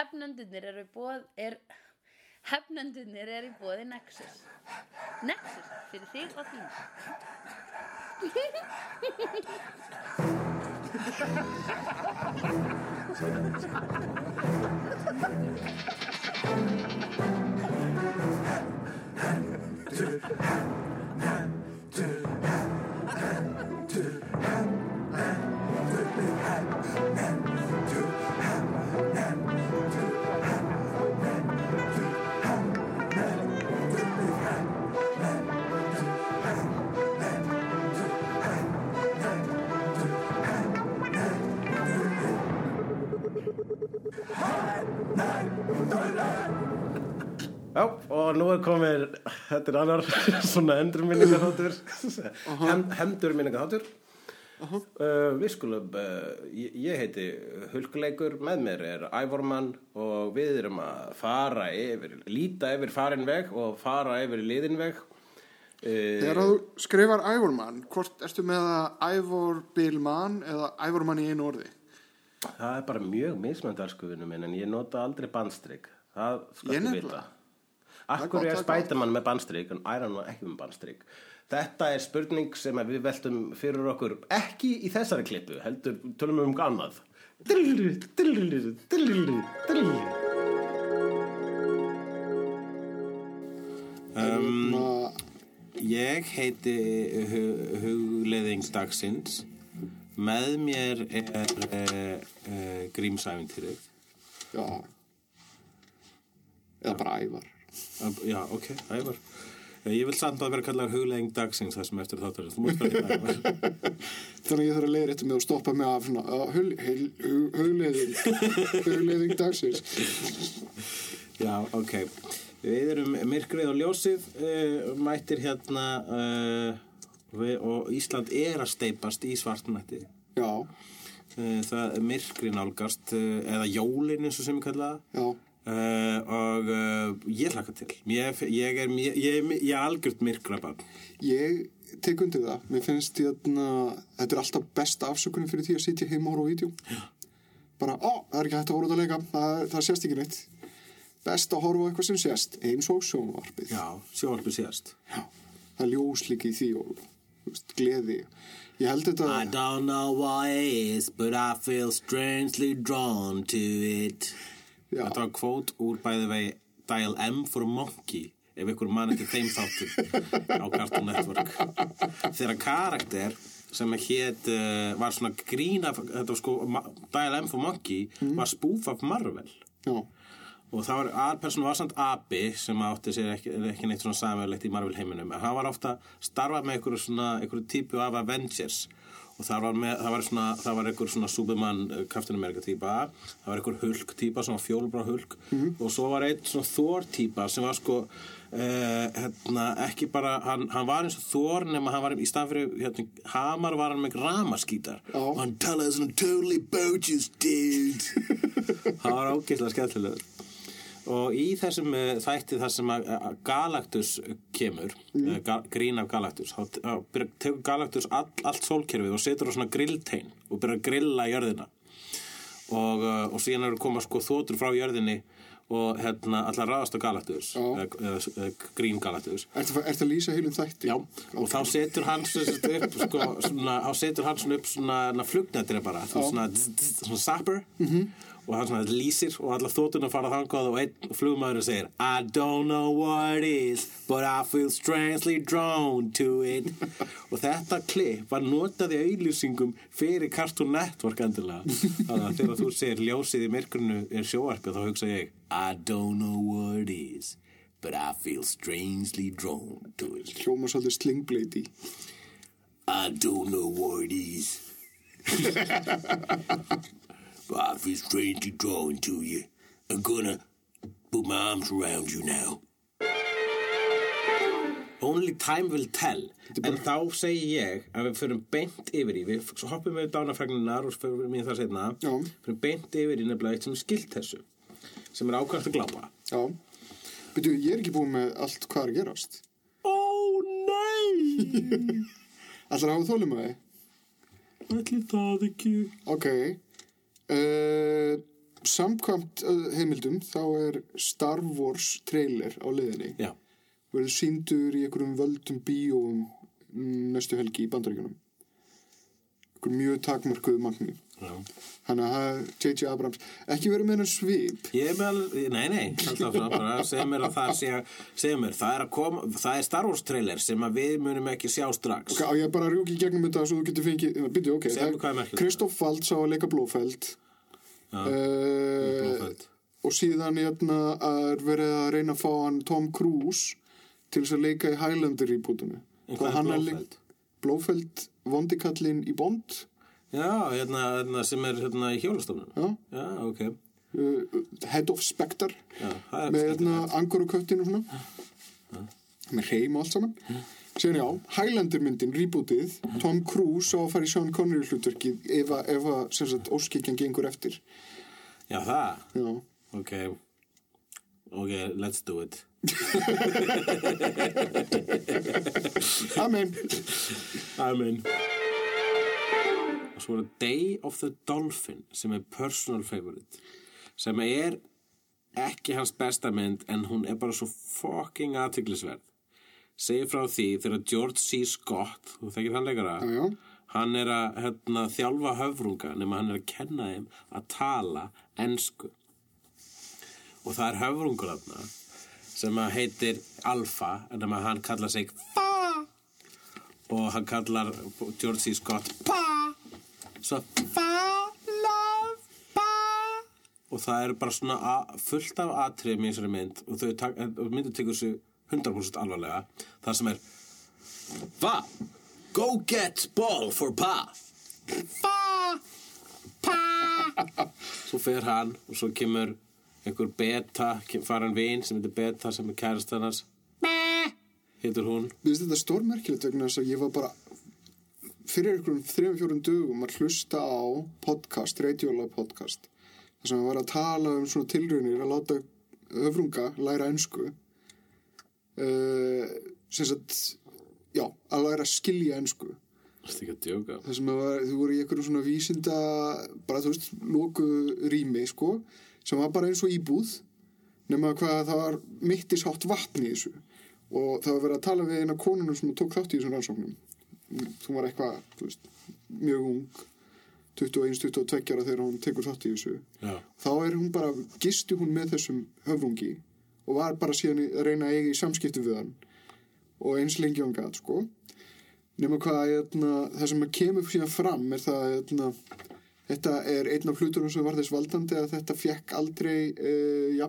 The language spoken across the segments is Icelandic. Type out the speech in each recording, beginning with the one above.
Hefnendunir eru bóð er Hefnendunir eru í bóði Nexus. Nexus fyrir þig og þín Já, og nú er komið, þetta er annar svona endurminningaþáttur, Hem, hemdurminningaþáttur. Uh, við skulum, uh, ég, heiti Hulkuleikur, með mér er Ævormann og við erum að fara yfir, líta yfir farin veg og fara yfir liðin veg. Uh, Þegar þú skrifar Ævormann, hvort ertu með að Ævor Bilman eða Ævormann í einu orði? Það er bara mjög mismönd alskuvinu minn en ég nota aldrei bandstrygg. Það skal þú vita. Akkur er spætamann með bandstrygg en æra nú ekki með bandstrygg. Þetta er spurning sem við veltum fyrir okkur ekki í þessari klippu, heldur tölum við um annað. Drullu, drullu, drullu, drullu. Um, Ég heiti hu Hugleðing dagsins. Með mér er uh, grímsæfintýrið. já. Eða bara Ævar. Já, ok, ævar. Ég vil samt að vera kallar hugleðing dagsins það sem eftir þáttur. Þú múst bara hérna ævar. Þannig að ég þarf að leiða réttu mig og stoppa mig af hugleiðing dagsins. Já, ok. Við erum myrkrið og ljósið mættir hérna uh, og Ísland er að steipast í svartnætti. Já, Uh, það er myrkri nálgast uh, eða jólin eins og sem ég kalla það. já, Uh, og uh, ég hlaka til ég, ég er, ég, ég, ég er algjört myrkrabann ég tek undir það. Mér finnst hérna, þetta er alltaf besta afsökunum fyrir því að sitja heima horfa á vídeo. Bara, ó, það er ekki hægt að horfa út að leika, það, það sést ekki neitt. Best að horfa á eitthvað sem sést, eins og sjónvarpið. já, sjónvarpið síðast Já, það er ljóslíki í því og gleði. Ég held þetta... I don't know what it is but I feel strangely drawn to it. Já. Þetta var kvót úr bæði vegi Dial M for Monkey ef ykkur mann eftir þeim þáttum á Cartoon Network. Þegar karakter sem hét uh, var svona grín af þetta var sko, Dial M for Monkey var spoof af Marvel. Já, og það var aðpersonu var samt Abi sem átti sér ekki, ekki neitt svona samverlegt í Marvel heiminum en hann var ofta starfað með einhverju svona einhverju típu af Avengers. Og það var, með, það var svona það var einhver svona Superman uh, Captain America típa. Það var einhver Hulk típa sem var fjólbrá Hulk. Og svo var einn svona Thor típa sem var sko Uh, hérna, ekki bara, hann, hann var eins og Thor nema hann var í stað fyrir hérna, Hamar var hann með ramaskítar. Já. og hann talaði svona totally bogus dude. Það var ógeðslega skemmtilegur og í þessum uh, þætti þar sem Galactus kemur mm. ga, grín af Galactus þá tekur Galactus all, allt sólkerfið og setur á svona grilltein og byrjar að grilla jörðina. Og, uh, og síðan eru koma sko þótur frá jörðinni og hérna allar ráðast á Galactus grín Galactus. Ertu ertu að lýsa heilum þætti? Já, og þá setur sagt upp, sko, svona, þá setur svona upp svona, flugnættir bara, svona, sapper og hann svona lýsir og allar þóttunum fara þangað og einn flugmaður segir I don't know what it is but I feel strangely drawn to it og þetta klipp var notað í auðlýsingum fyrir Cartoon Network endilega þannig að þegar þú segir ljósið í myrkrunu er sjóarpið þá hugsa ég I don't know what it is but I feel strangely drawn to it Hljóma svolítið slingbleiti. I don't know what it is. but I feel strangely drawn to you. I'm gonna put my arms around you now. Only time will tell. En þá segi ég að við förum beint yfir í, við hoppum við dánafrægninar og förum í það setna, Já. förum beint yfir í nefnilega eitt sem er skilt þessu, sem er ákvæmt að glápa. Já. Byrju, ég er ekki búin með allt hvað er að gerast. Ó, nei! Allar hafa þólum að þið? Ætli það ekki. Ok. Uh, samkvæmt uh, heimildum þá er Star Wars trailer á leiðinni. Já, verður síndur í einhverjum völdum bíóum næstu helgi í bandaríkjunum. Einhverjum mjög takmarkuðu magni. já. Þannig að það er J.J. Abrams ekki verið með hennar svip er með nei, nei, segja mér að það sé, segja mér, það er koma, það er Star Wars trailer sem við munum ekki sjá strax. Ok, á ég bara að rjúki í gegnum þetta svo þú getur fengið, byrju, ok, Segðu mér hvað er merkilegt. Kristoff Waltz á að leika Blófeld Já, uh, Blóðfeld. og síðan hérna er verið að reyna að fá hann Tom Cruise til þess að leika í Highlander er að Blóðfeld? leik- Blófeld, vondikallinn í Bond, Já, hérna, hérna sem er hérna í hjólastofnun. já, Já, ok. uh, Head of Spectre, Já, með hérna Angor og köttinu svona, með hreim og allt saman. Síðan já, Highlander myndin, rebootið, Tom Cruise á að fara í Sean Connery hlutverkið ef að, sem sagt, óskikjan gengur eftir. Já, það. Já. Ok. Ok, let's do it. Amen. Amen. Svo er það Day of the Dolphin sem er personal favorite sem er ekki hans besta mynd en hún er bara svo fucking aðtiklisverð segir frá því þegar George C. Scott þú þekkir hann leikara Já, já. hann er að hérna, þjálfa höfrunga nema hann er að kenna þeim að tala ensku og það er höfrungur þarna sem að heitir Alfa en nema hann kallar sig Fa og hann kallar George C. Scott Pa svo og það er bara svona a- fullt af atriðum í þessari mynd og þau myndin tekur sig 100% alvarlega það sem er Va? Go get ball for Pa. Pa Pa Svo fer hann og svo kemur einhver beta, kem- fara hann vin sem heitir beta sem er kærast hannars heitur hún. Mér finnst þetta stórmerkilegt vegna þess að ég var bara fyrir einhverjum þrejum fjórum dögum að hlusta á podcast, radiola podcast þar sem að var að tala um svona tilraunir að láta höfrunga læra ensku uh, sem sagt já, að læra að skilja ensku. Það er ekki að djóka? Það sem var, þau voru í einhverjum svona vísinda bara þú veist, loku rými sko, sem var bara eins og íbúð nema hvað það var mittishátt vatn í þessu. Og það var verið að tala við eina konunum sem tók þátt í þessum rannsóknum þú var eitthvað, veist, mjög ung 21-22 ára þegar hún tekur þátt í þessu. Já, þá er hún bara, gisti hún með þessum höfrungi og var bara síðan að reyna að eiga í samskipti við hann og eins lengi og hann gat sko. Nema hvað eitna, það sem kemur síðan fram er það eitna, þetta er einn af hlutunum sem var þess valdandi að þetta fekk aldrei uh, ja,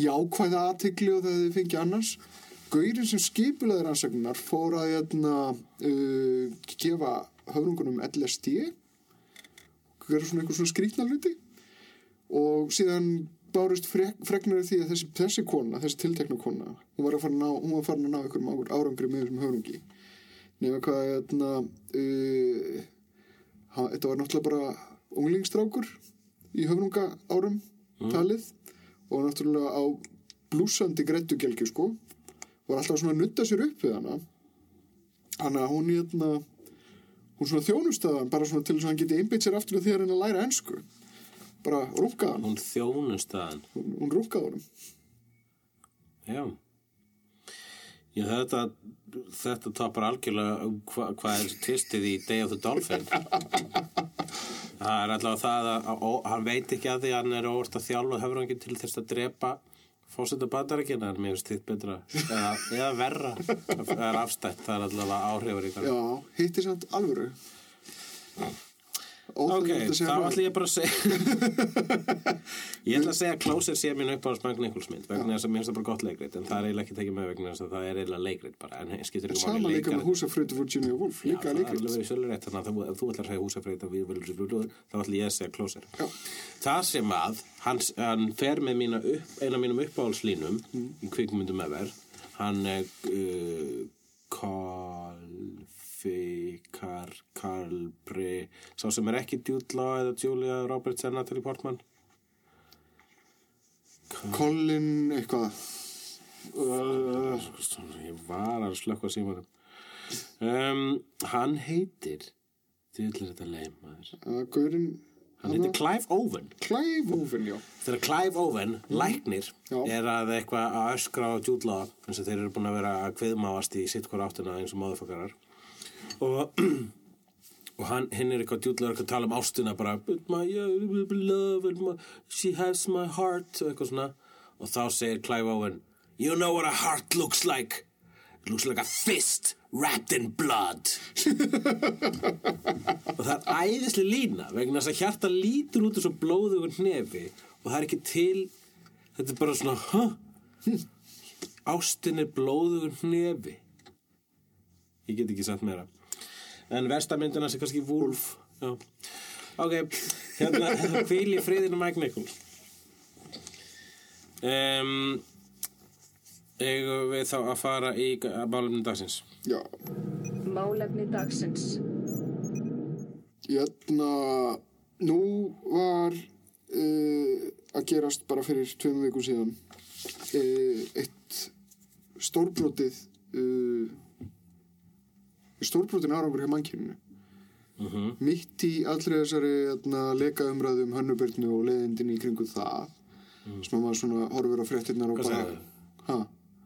jákvæða aðtikli og það þið fengi annars Gaurin sem skipulaði rannsagnar fór að eitna, uh, gefa höfrungunum LSD gera svona einhver svona skrýtna hluti. Og síðan bárust frek, freknar af því að þessi, þessi kona, þessi tiltekna kona hún var að fara að ná, hún var að fara að ná einhverjum árangri með þessum höfrungi. Nefnir hvað etna, uh, ha, þetta var náttúrulega bara unglingstrákur í höfrunga árum talið og náttúrulega á blúsandi grættugelgi sko var alltaf svona að nutta sér upp við hana. Þannig að hún hérna hún svona þjónustaðan bara svona til þess að hann geti einbytt sér aftur að því að reyna að læra ensku. Bara rúkaði hann, hún þjónust að hann. Hún, hún rúkaði honum. Já. Já, þetta, þetta toppar algjörlega hva, hvað er tvistið í Day of the Dolphin. það er allavega það að, að, að hann veit ekki að því að hann er óvart að þjálfa höfrangin til þess að drepa fósita bandarækina mér finnst þitt betra. Eða, eða verra. Það er afstætt, það er allavega áhrifur í já, hitti samt alvöru Ok, þá ætla ég bara að segja Ég ætla að segja að Closer sé mín upp á Spank Nicholsmynd vegna þess að mér finnst það bara gott leikrit en það er eiginlega ekki tekið með vegna þess að það er eiginlega leikrit bara en skiptir ekki máli líka með leikari- húsafröðu Virginia Woolf Já, líka það er leikrit alveg svolítið rétt þannig að ef þú ætlar að segja húsafreyt þá ætla ég að segja Closer Já. Það sem að hann, hann fer með mína upp, eina mínum uppáhaldslínum Mm. í kvikmyndum efer hann er uh, Kolfi Kar, Karlbri sá sem er ekki Law eða Julia Roberts eða Natalie Portman? Colin eitthvað. Uh, ég var að slökka símanum. Um, hann heitir þið ætlar þetta leið maður. Uh, Gaurin hann heitir Clive Owen. Clive Owen, já. Þegar Clive Owen, læknir Já. er að eitthvað að öskra á djúdlaða eins og þeir eru búin að vera að kviðmáast í sitt hver áttina eins og máðufakarar og og hann, hinn er eitthvað eitthvað að tala um ástina bara "But my love my, she has my heart eitthvað svona. Og þá segir Clive Owen you know what a heart looks like? It looks like a fist wrapped in blood. Og það er æðislega lína vegna þess að hjarta lítur út eins og blóðugur hnefi og það er ekki til þetta er bara svona huh? ástin er blóðugur hnefi. Ég get ekki sagt meira en vestamyndina sé kannski Wolf Já. ok, hérna hvíl í friðinu Mike Nichols um, eigum við þá að fara í málumni dagsins Já, Málefni dagsins. Jæna, nú var uh, að gerast bara fyrir tveim vikum síðan uh, eitt stórbrotið uh, stórbrotið árangur hjá mannkyninu. Mitt í allri þessari jæna, leka umræðu um hönnubörnu og leiðindin í kringum það sem að maður svona horfir á fréttinnar og bara ha,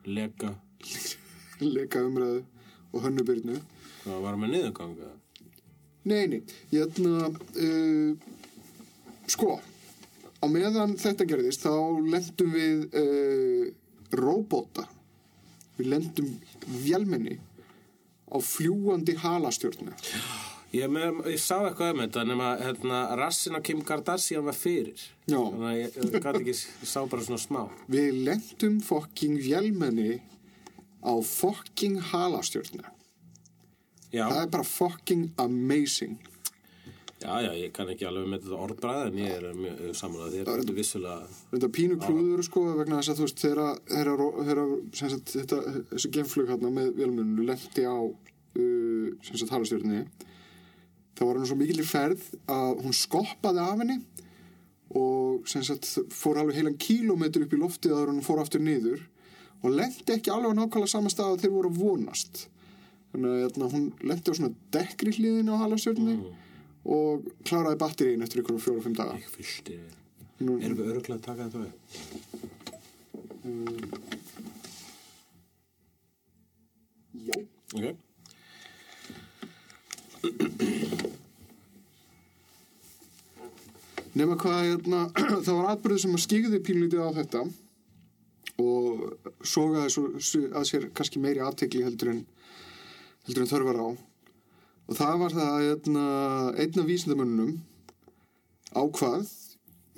leka. Umræðu og hönnubörnu hvað var með niðurganga Nei, nei, ég ætla uh, sko á meðan þetta gerðist þá lendum við uh, róbóta. Við lendum vélmenni á fljúandi halastjörnu. Ég, ég sá eitthvað um þetta nema hérna, rassin á Kim Kardashian var fyrir. Ég, ég, ekki, ég sá bara svona smá. Við lendum fokking vélmenni á fokking halastjörnu. Já, það er bara fokking amazing já, já, ég kann ekki alveg með þetta orðbræð en ég er mjög sammála þér. Þetta er vissulega þetta pínu klúður sko vegna þess að þú veist sagt, þetta, þessi genflug hérna með vélmennu lendi á uh, sem sagt halastjörnni þá var hann svo mikil í ferð að hún skoppaði af henni og sem sagt fór alveg heilan kílómetr upp í loftið að hún fór aftur niður og lendi ekki alveg nákvæmlega sama stað að þeir voru að vonast. Þannig að hérna, hún lendi á svona dekkri hliðin á halastjörnni og kláraði batterín eftir ykkur fjóra-fimm daga. Ég Nú- Erum við öruglega að taka þetta upp? Já. Ok. Nefna hvað, hérna, það var atbyrðið sem að skigði pínlítið á þetta og sogaði svo- að sér kannski meiri aftekli heldur en, heldur en þörfar á. Og það var það að hérna, einn af vísindamönnum ákvað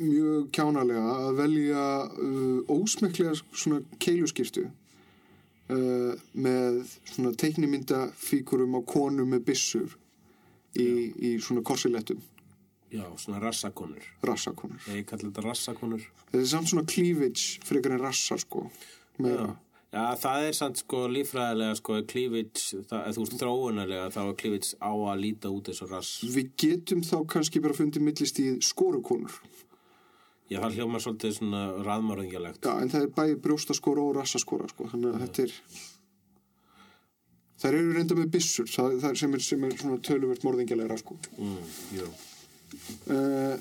mjög kjánalega að velja uh, ósmekklega svona keiluskirtu uh, með svona teiknimyndafíkurum á konum með byssur í, í svona korsilettum, Já, svona rassakonur. Rassakonur. Ég kalli þetta rassakonur. Þetta er samt svona cleavage frekar en rassa sko meira. Já, það er samt sko lífræðilega sko það, þú veist þróunarlega þá er cleavage á að líta út og rass Við getum þá kannski bara fundið millist í skorukonur. Já, það hljómar svolítið svona raðmörðingjalegt Já, en það er bæði brjóstaskora og rassaskora sko. Þannig að þetta er Það eru reynda með byssur það, það sem, er, sem er svona töluvert morðingjarlegra sko. mm, Jú, Uh,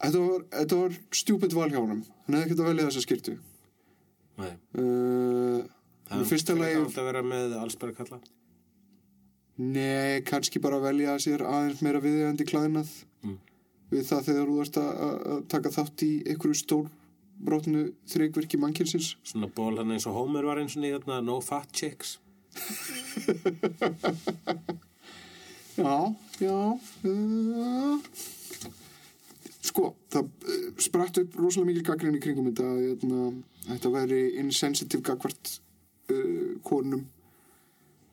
þetta, var, var stjúpid val hjá honum. Hann hefði ekkert að velja þessa skirtu. Nei Uh, Það í fyrsta lagi Það að vera með allsberg kalla Nei, kannski bara velja sér aðeins meira viðeigandi klæðnað Mm. við það þegar þú ert að, taka þátt í einhverju stór brotnu þreikvirki mannkynsins. Svona ból hann eins og Homer var eins og hérna No Fat Chicks Já, já. Uh, sko, það uh, spratt upp rosalega mikil gaggrinni kringum þetta hérna, þetta veri insensitive gagvart uh, konum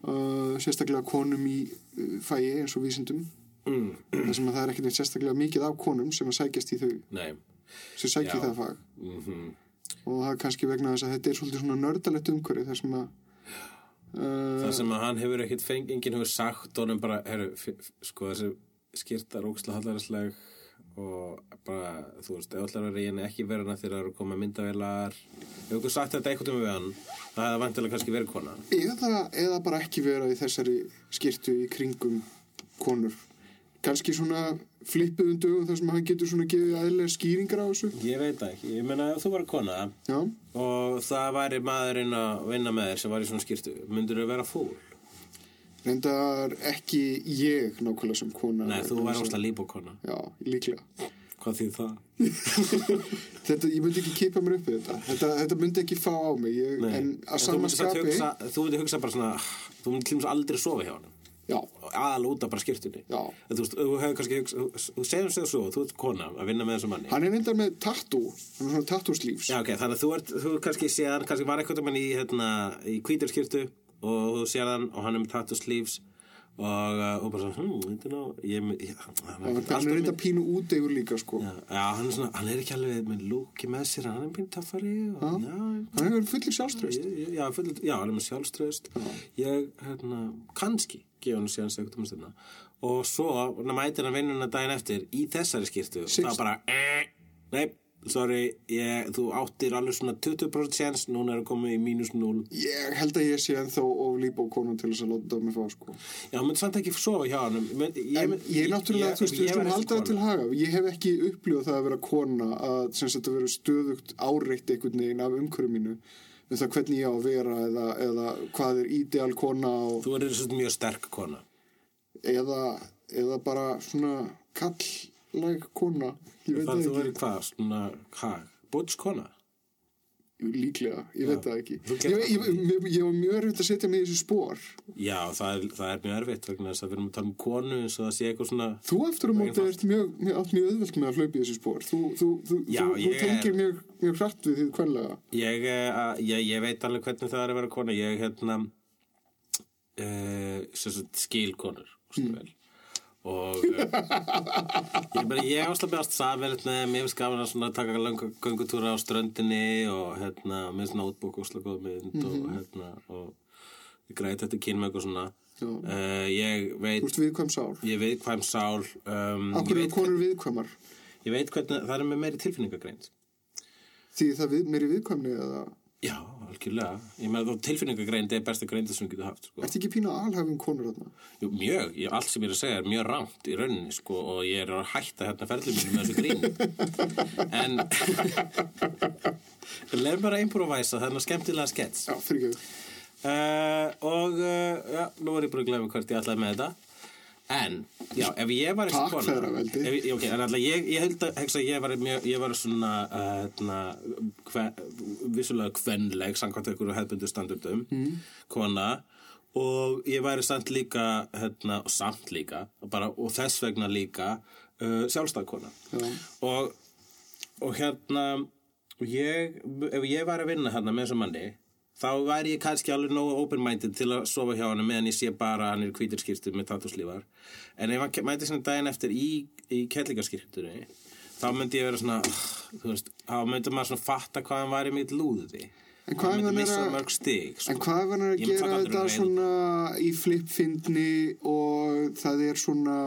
uh, sérstaklega konum í uh, fæi eins og vísindum. Mm. þar sem að það er ekkert sérstaklega mikið af konum sem að sækjast í þau. Nei. Sem sækja í það fag. Mm og það er kannski vegna þess að þetta er svolítið svona nördalegt umhverfi þar sem að uh, sem að hann hefur ekkit feng, enginn hefur sagt honum bara, herru, sko þessi skýrta rókslega hallaræsleg og bara, þú veist, ef allar verið henni ekki verið hana þegar það eru komið myndavélar. Hefur ykkur sagt þetta eitthvað um við hann það hefði vantilega kannski verið kona. Eða, eða bara ekki vera í þessari skirtu í kringum konur. Kannski svona flippuðum dögum þar sem hann getur svona gefið aðlega skýringar á þessu. Ég veit ekki, ég meina ef þú var kona já, og það væri maðurinn að vinna með þér sem var í svona skýrtu, myndur þú vera fúl? Reyndar ekki ég nákvæmlega sem kona Nei, þú væri ósla líbókona. já, líklega Hvað þýð það? þetta, ég myndi ekki kipa mér upp við þetta þetta, þetta myndi ekki fá á mig ég, en að þú sama myndir samt skapi hugsa, Þú myndir hugsa bara svona, þú myndir til dæmis aldrei sofa hjá hann. Aðal út af bara skýrtunni. já Þú veist, þú hefur kannski þú segjum sig svo, þú ert kona að vinna með þessum manni. hann er reyndar með tattoo hann er svona tattoo sleeves Já, ok, þannig að þú ert, þú kannski séðan, kannski var eitthvað mann í, hérna, í hvítarskýrtu og þú séðan og hann er með tattoo sleeves og, uh, og bara svona, hm, þetta er ná, hann hann er er með- pínu útegur líka sko. Já, já, hann er svona, hann er ekki alveg með lúki með sér, hann er pínu taffari og, já, hann hefur fullir ég, já, full, já, hann er með sjálfströðst ég, hérna, kannski gefa hann séðan segum um stundina og svo, hann mætir hann vinnuna daginn eftir í þessari skýrtu, Six- þá bara eh, nei, sorry ég, þú áttir alveg svona 20% séns núna er að koma í mínus 0 ég held að ég sé ennþá of lípa á konum til þess að láta mig fá sko. Já, myndi samt ekki sofa hjá hann ég, ég, En ég náttúrulega, þú veist, við skulum halda það til haga. Ég hef ekki upplifað það að vera kona að sem sagt að vera stöðugt áreitt einhvern veginn af umhverju mínu um það hvernig ég á að vera eða, eða hvað er ideal kona og, þú er svona mjög sterk kona. Eða, eða bara svona kona. Ég það þú er ekki. hvað, svona, hvað, búts kona Líklega, ég veit það ekki. Ég, ég, ég, ég var mjög erfitt að setja mig í þessu spór. Já, það er, það er mjög erfitt vegna þess að við erum að tala um konu eins og það sé eitthvað svona Þú eftir að móti ert mjög, mjög, átt mjög auðvelt með að hlaupa í þessu spór. Þú, þú, þú, Já, þú, er- tengir mjög, mjög hratt við því kvenlega. ég, eh, ég, veit alveg hvernig það er að vera kona ég hérna uh, skil konur mm. Og uh, ég, samverð með mér finnst gaman að taka langa göngutúra á ströndinni og hérna svona notebook slaka mynd og hérna og ég græti þetta kynna með eitthvað svona uh, ég Þú veit veist viðkvæm sál. ég um sál um, Akkur veit, konur viðkvæmar? ég veit hvernig það er með meiri tilfinningagreind. Því það við, meiri viðkvæmni eða Já, algjörlega. Ég með þá tilfinningagreind er besta greind sem þú getur haft, sko. Ertu ekki pínu að alhæfum konur þarna? Jú, mjög, ég, allt sem ég er að segja er mjög rámt í rauninni, sko, og ég er að hætta hérna ferðlum mínu með þessu grín. en, lefum bara að improvæsa þennan skemmtilega skets. Já, fyrir ekki Uh, og, uh, já, nú er ég bara að glemja hvert ég ætlaði með þetta. En, já, ef ég var Takk, feðraveldi. ef, ég- ok, en alltaf ég, ég held að hegsa, ég var, mjög, ég var svona uh, hérna, hve, vissulega kvenleg samkvæmt einhverju hefbundu standardum mm. kona og ég væri samt líka hérna, og samt líka bara, og þess vegna líka uh, sjálfstæðkona Já. og, og hérna ég, ef ég væri að vinna hérna með þessum manni þá væri ég kannski alveg nógu open-minded til að sofa hjá hann meðan ég sé bara að hann er hvítirskýrtu með tattuslífar en ef hann mæti svona daginn eftir í, í kettlingaskýrtunni þá myndi ég vera svona veist, þá myndi maður svona fatta hvað hann væri mitt lúði En hvað hann myndi missa að- mörg stig sko. En hvað hann er að gera þetta svona í flippfindni og það er svona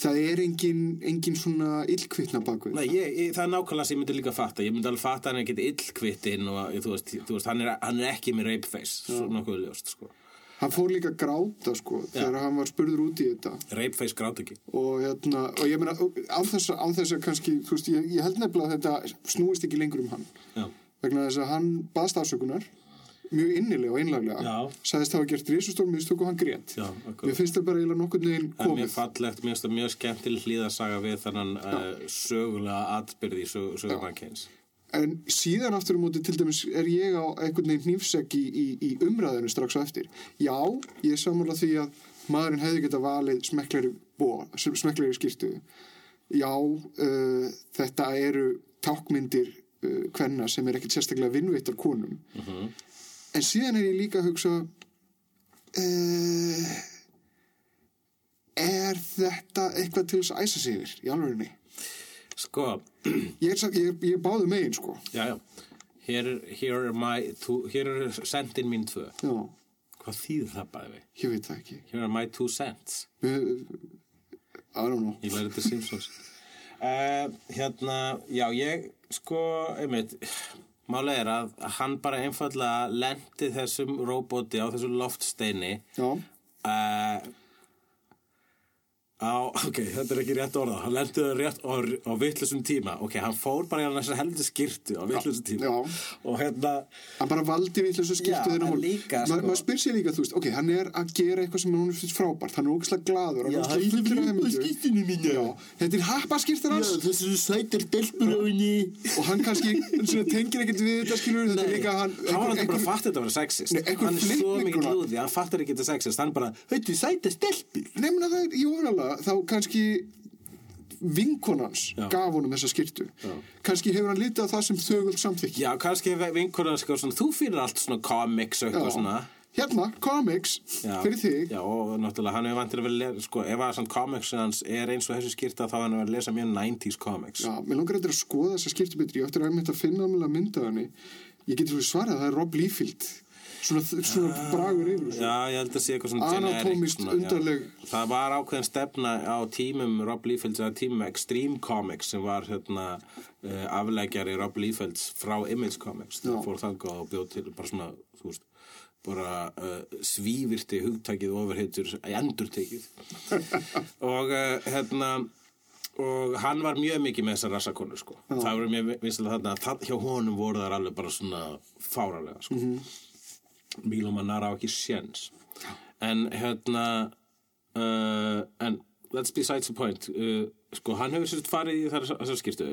það er engin, engin svona illkvittna bakvið Nei, ég, ég, það er nákvæmlega sem ég myndi líka fatta. Ég myndi alveg fatta að hann er getið illkvittinn og þú veist, þú veist hann, er, hann er ekki með rapeface svo nokkuð ljóst sko. Hann fór líka að gráta sko þegar hann var spurður út í þetta. Rapeface grátt ekki. Og hérna, og ég meina að- án þess að kannski, þú veist, ég, ég held nefnilega að þetta snúist ekki lengur um hann. Já. vegna þess að hann baðst afsökunar mjög innilega og einlaglega Já. sagðist hafa gert risustórn mistök og hann akkurat. mér finnst það bara eiginlega nokkurn veginn Það er mjög komið. fallegt, mér finnst það mjög skemmtileg hlýðasaga við þannig uh, sögulega atbyrði í sög, sögumannkins. en síðan aftur á móti til dæmis er ég á einhvern veginn hnífsegg í, í, í umræðinu strax á eftir. Já, ég er sammála því að maðurinn hefði geta valið smekkleri skýrtu já, uh, þetta eru tákmyndir uh, hvenna sem er ekkit sérstaklega vinnveittar konum en síðan er ég líka að hugsa uh, er þetta eitthvað til þess að æsa sig yfir í alvegni Sko, ég er, ég, ég er báðu megin sko já, já, hér hér er, my, two, hér er sendin mín tvö. já, Hvað þýðir það bæði við? ég veit það ekki Hér er my two cents. I don't know Ég læri þetta Simpsons. Uh, hérna, já, ég, sko, einmitt, málega er að hann bara einfallega lendi þessum róbóti á þessum loftsteini. Uh, á, ok, þetta er ekki rétt orða. Hann lendiði rétt á, á vittlusum tíma. Ok, hann fór bara í hann þessar heldur skirtu á vittlusum tíma. Já. og hérna hann bara valdi við þessu skiptu Já, þeirra en hól líka, sko- maður spyr sér líka, þú veist, ok, hann er að gera eitthvað sem hún finnst frábært, hann er ógæslega glaður. Hann Já, er hann ógæslega fullur af er hamingju. skírtinu mínu. Já, þetta er happaskýrtir hans. Þessu sætir delpur á henni. Og hann kannski svona, tengir ekkert við þetta skilur þetta er líka hann hann var alltaf bara að fatta þetta að vera sexist. Hann er svo mikið lúði, hann fattar ekki þetta sexist. Hann bara, að er ofanálega þá kannski vinkonans Já. gaf honum þessa skýrtu kannski hefur hann litið á það sem þögult samþykki. Já, kannski vinkurinn sko, svona, þú fyrir allt svona comics og eitthvað svona. Hérna, comics Já, fyrir þig. Já, og náttúrulega hann hefur vantir að vera sko, ef að comics hans er eins og þessu skýrta þá er hann að vera að lesa mjög 90s comics. Já, mér langar eitthvað að skoða þessa skýrtu betri ég ætti að einmitt að finna að mynda henni. Ég geti svo svarað að það er Rob Liefeld svona, svona bragur yfir þessu Já, ég held að sé eitthvað svona Anatómist svona, undarleg. Það var ákveðin stefna á tímum Rob Liefelds eða tímum Extreme Comics sem var hérna uh, afleggjari Rob Liefelds frá Image Comics það Já. fór þangað og bjóð til bara svona, þú veist bara uh, svívirti hugtakið ofurheitur endurtekið og uh, hérna og hann var mjög mikið með þessar rassakonu sko. það voru mjög vinstilega þarna það, hjá honum voru þar alveg bara svona fáralega sko. mm -hmm. Mílum að nara á ekki séns. En hérna uh, en that's besides the point. Uh, sko hann hefur sérst farið í þessar skýrtu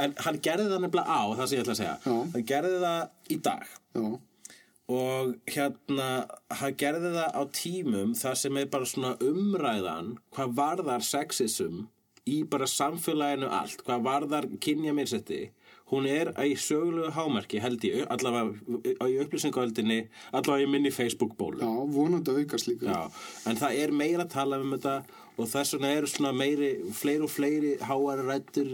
en hann gerði það nefnilega á það sem ég ætla að segja Já. hann gerði það í dag. Já, og hérna hann gerði það á tímum þar sem er bara svona umræðan hvað varðar sexism í bara samfélaginu allt hvað varðar kynja minnsetti hún er í sögulegu hámarki held ég allavega í upplýsingahöldinni allavega í minni Facebook bólu já, vonandi að aukast líka Já, en það er meira að tala um þetta og þess vegna eru svona meiri, fleiri og fleiri háar rættur,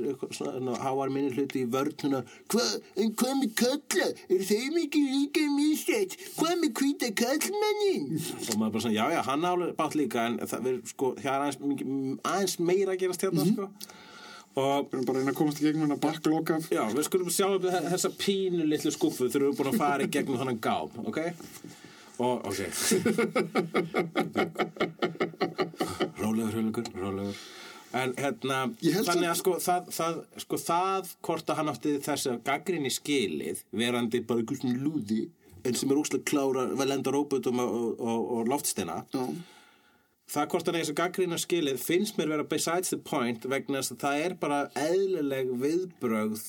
háar minni hluti í vörnuna. Hvað, en hvað með kalla? Er þeim ekki líka misrætt? Hvað með hvíta kallmannin? og maður bara svona, já, já, hann álega bátt líka, en það verður, sko, það er aðeins, aðeins meira að gerast hérna, sko. Og Við erum bara að reyna að komast í gegnum hennar backlog af Já, við skulum sjá þe- þessa pínu litlu skuffu þegar við erum búin að fara í gegnum þannig gám, ok? Og, ok. rólegur, rólegur, rólegur. En hérna, þannig að- sko það, það, sko það hvort að hann átti þess að gaggrinni skilið, verandi bara einhvers svona lúði, en sem er úslega klára, vel enda róbutum og, og, og, og loftsteina, Já, það hvort að gaggrina skilið finnst mér vera besides the point vegna þess að það er bara eðlileg viðbrögð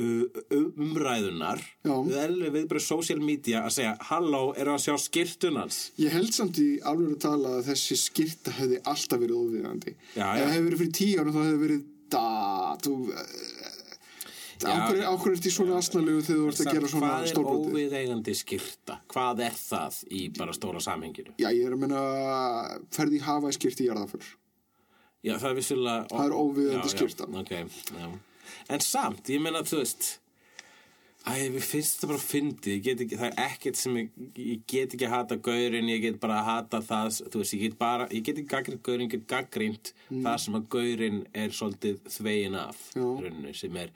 uh, umræðunar eðlileg viðbrögð social media að segja halló, eru að sjá skirtunans Ég held samt í alveg að tala að þessi skýrta hefði alltaf verið óviðandi. Ef það hefði verið fyrir tíu ára þá hefði verið da, þú... Ákveður ákveður eftir svona asnalegu þegar þú ert að gera svona hvað er stórbroti? óviðeigandi skirta? Hvað er það í bara stóra samhenginu? Já, ég er að menna ferði í hafa skýrt í jarðaför. Já, það er vissulega Það er óviðeigandi skyrta. ok, já. En samt, ég meina, þú veist Æ, við finnst þetta bara fyndi get ekki, það er ekkert sem ég, ég get ekki að hata gaurinn, ég get bara að hata það, þú veist, ég get bara ég get ekki gaggrind gaurinn, ég get gaggrind það sem að gaurinn er svolítið þvegin af, Mm. Já. rauninni, sem er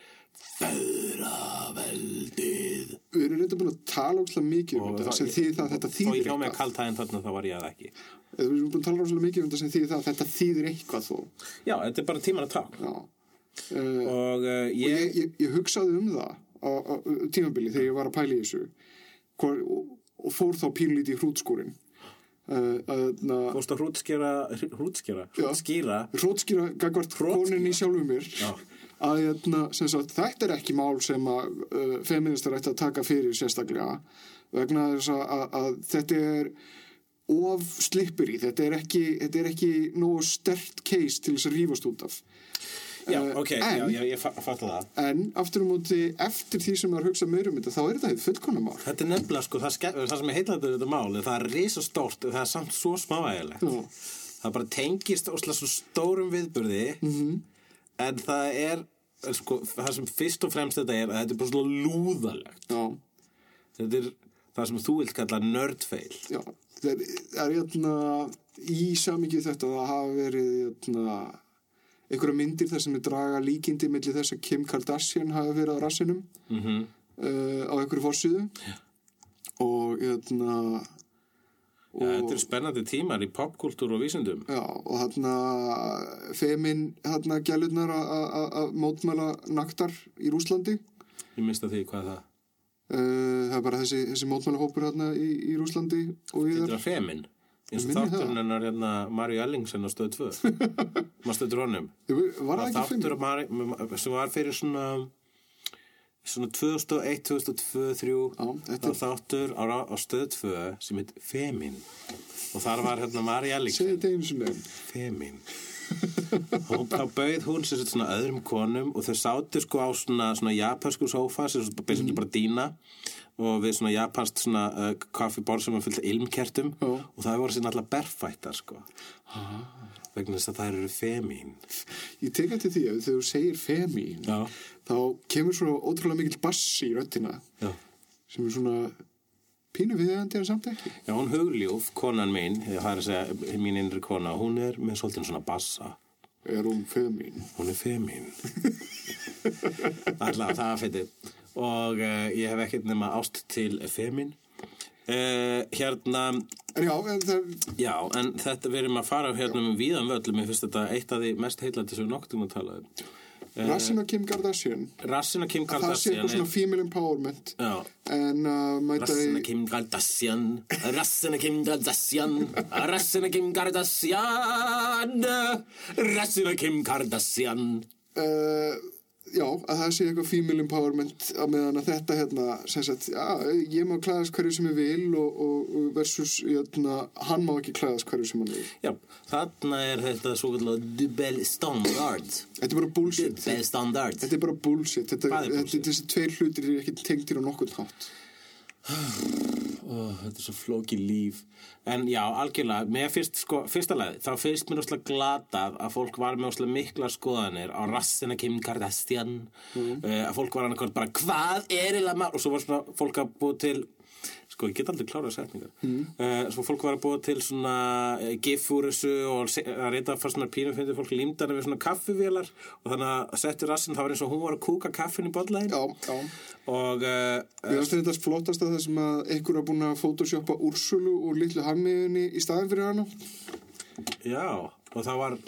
feðraveldið Við erum reynda búin að tala óslega mikið um þetta sem þýðir það að þetta og þýðir ég hjá mig að eitthvað. kaltæðin þarna þá var ég að ekki Við erum búin að tala óslega mikið um þetta sem þýðir það að þetta þýðir eitthvað þó. Já, þetta er bara tíman að taka. Uh, og uh, og ég, ég, ég, ég hugsaði um það á, á tímabili þegar ég var að pæla í þessu hvor, og, og fór þá pínlítið í hrútskúrin uh, að na, fórst að hrútskera hrútskera, Já. hrútskýra hrótskýra gagvart konin í sjálfum mér Já. Að hérna, sem sagt, þetta er ekki mál sem að uh, feministar ætti að taka fyrir sérstaklega vegna þess að, að, að þetta er of slippur í þetta er ekki, ekki nógu stert case til þess að rífast út af. Já, Eh, ok, en- já, já, ég fa- fatta það. en aftur á móti eftir því sem maður hugsa meira um þetta þá er þetta hefur fullkona mál. Þetta er nefnilega, sko, það, ske- það sem er heitlandi við þetta mál það er risastórt, það er samt svo smáægilegt það bara tengist óslega svo stórum viðburði -hmm. en það er, sko, það sem fyrst og fremst þetta er að þetta er bara svona lúðalegt. Já, þetta er það sem þú vilt kalla nerdfeil já, það er, er hérna, í samikið þetta það hafa verið hérna, einhverja myndir þar sem er draga líkindi milli þess að Kim Kardashian hafi verið á rassinum mm -hmm. uh, á einhverju fórsíðu og hérna Já, þetta eru spennandi tímar í popkultúr og vísindum. Já, og þarna femin þarna gælurnar að- mótmæla naktar í Rúslandi. Ég mista því hvað er það. Uh, það er bara þessi, þessi mótmælahópur þarna í, í Rúslandi og í Þetta þar. er femin. Eins og þátturinn hennar hérna Maríu Ellingsen á stöð 2. Maður stöður honum. Var það ekki þáttur femin? Mari, sem var fyrir svona svona 2001, 2002, 2003 Já, þetta er- þá þáttur á, á stöð 2 sem heit Femin og þar var hérna einu sinni. Femin og þá bauð hún sér svona öðrum konum og þau sátu sko á svona, svona japansku sófa sem basically bara dýna og við svona japanst svona uh, kaffibor sem er fyllt ilmkertum Já. og það voru sér náttúrulega berfættar sko vegna þess að það eru femín Ég tek eftir því að þegar þú segir femi, Já. þá kemur svona ótrúlega mikill bassi í röttina Já. sem er svona pínu viðeigandi en samt ekki. Já, hún hugljúf, konan mín, það er að segja mín innri kona, hún er með svolítið svona bassa. Er hún femin? Hún er femín. Alltaf, það er fyrir. Og uh, ég hef ekkert nema ást til femín. Uh, hérna, En já, en það, já, en þetta við erum að fara hérna um víðan völlum. Ég finnst þetta eitt af því mest heillandi sem við noktum að tala um. rassin á Kim Kardashian, Rassina Kim það sé Kardashian eitthvað svona female empowerment. Já. En uh, mæta Rassina í... Kim Kardashian Rassina Kim Kardashian Rassina Kim Kardashian Rassina Kim Kardashian Uh, já, að það sé eitthvað female empowerment að meðan að þetta hérna, sem sagt, já, ég má klæðast hverju sem ég vil og, og versus, hérna, hann má ekki klæðast hverju sem hann vil. Já, þarna er þetta svo kallar dubbel standard Þetta er bara bullshit. Dubbel standard Þetta er bara bullshit. Þetta, er þetta, bullshit? þessi tveir hlutir er ekki tengtir á nokkurn hátt. Ó, Þetta er svo flóki líf. En já, algjörlega, mér finnst sko, fyrsta lagi, þá finnst mér óslega glatað að fólk var með óslega mikla skoðanir á rassina Kim Kardashian. Mm. uh, að fólk var annarkvæmt bara, hvað er eða maður, og svo var svona fólk að búa til sko, ég get aldrei klárað setningar Mm. uh, svo fólk var að búa til svona uh, gif úr þessu og að reyta fannst mér pínum fyndi fólk límdana við svona kaffivélar og þannig að setti rassin, það var eins og hún var að kúka kaffin í bollæðin Já, já. og uh, Mér finnst þetta flottast að það sem að einhver er búin að photoshoppa Úrsulu og litlu hammiðinni í staðin fyrir hana. já, og það var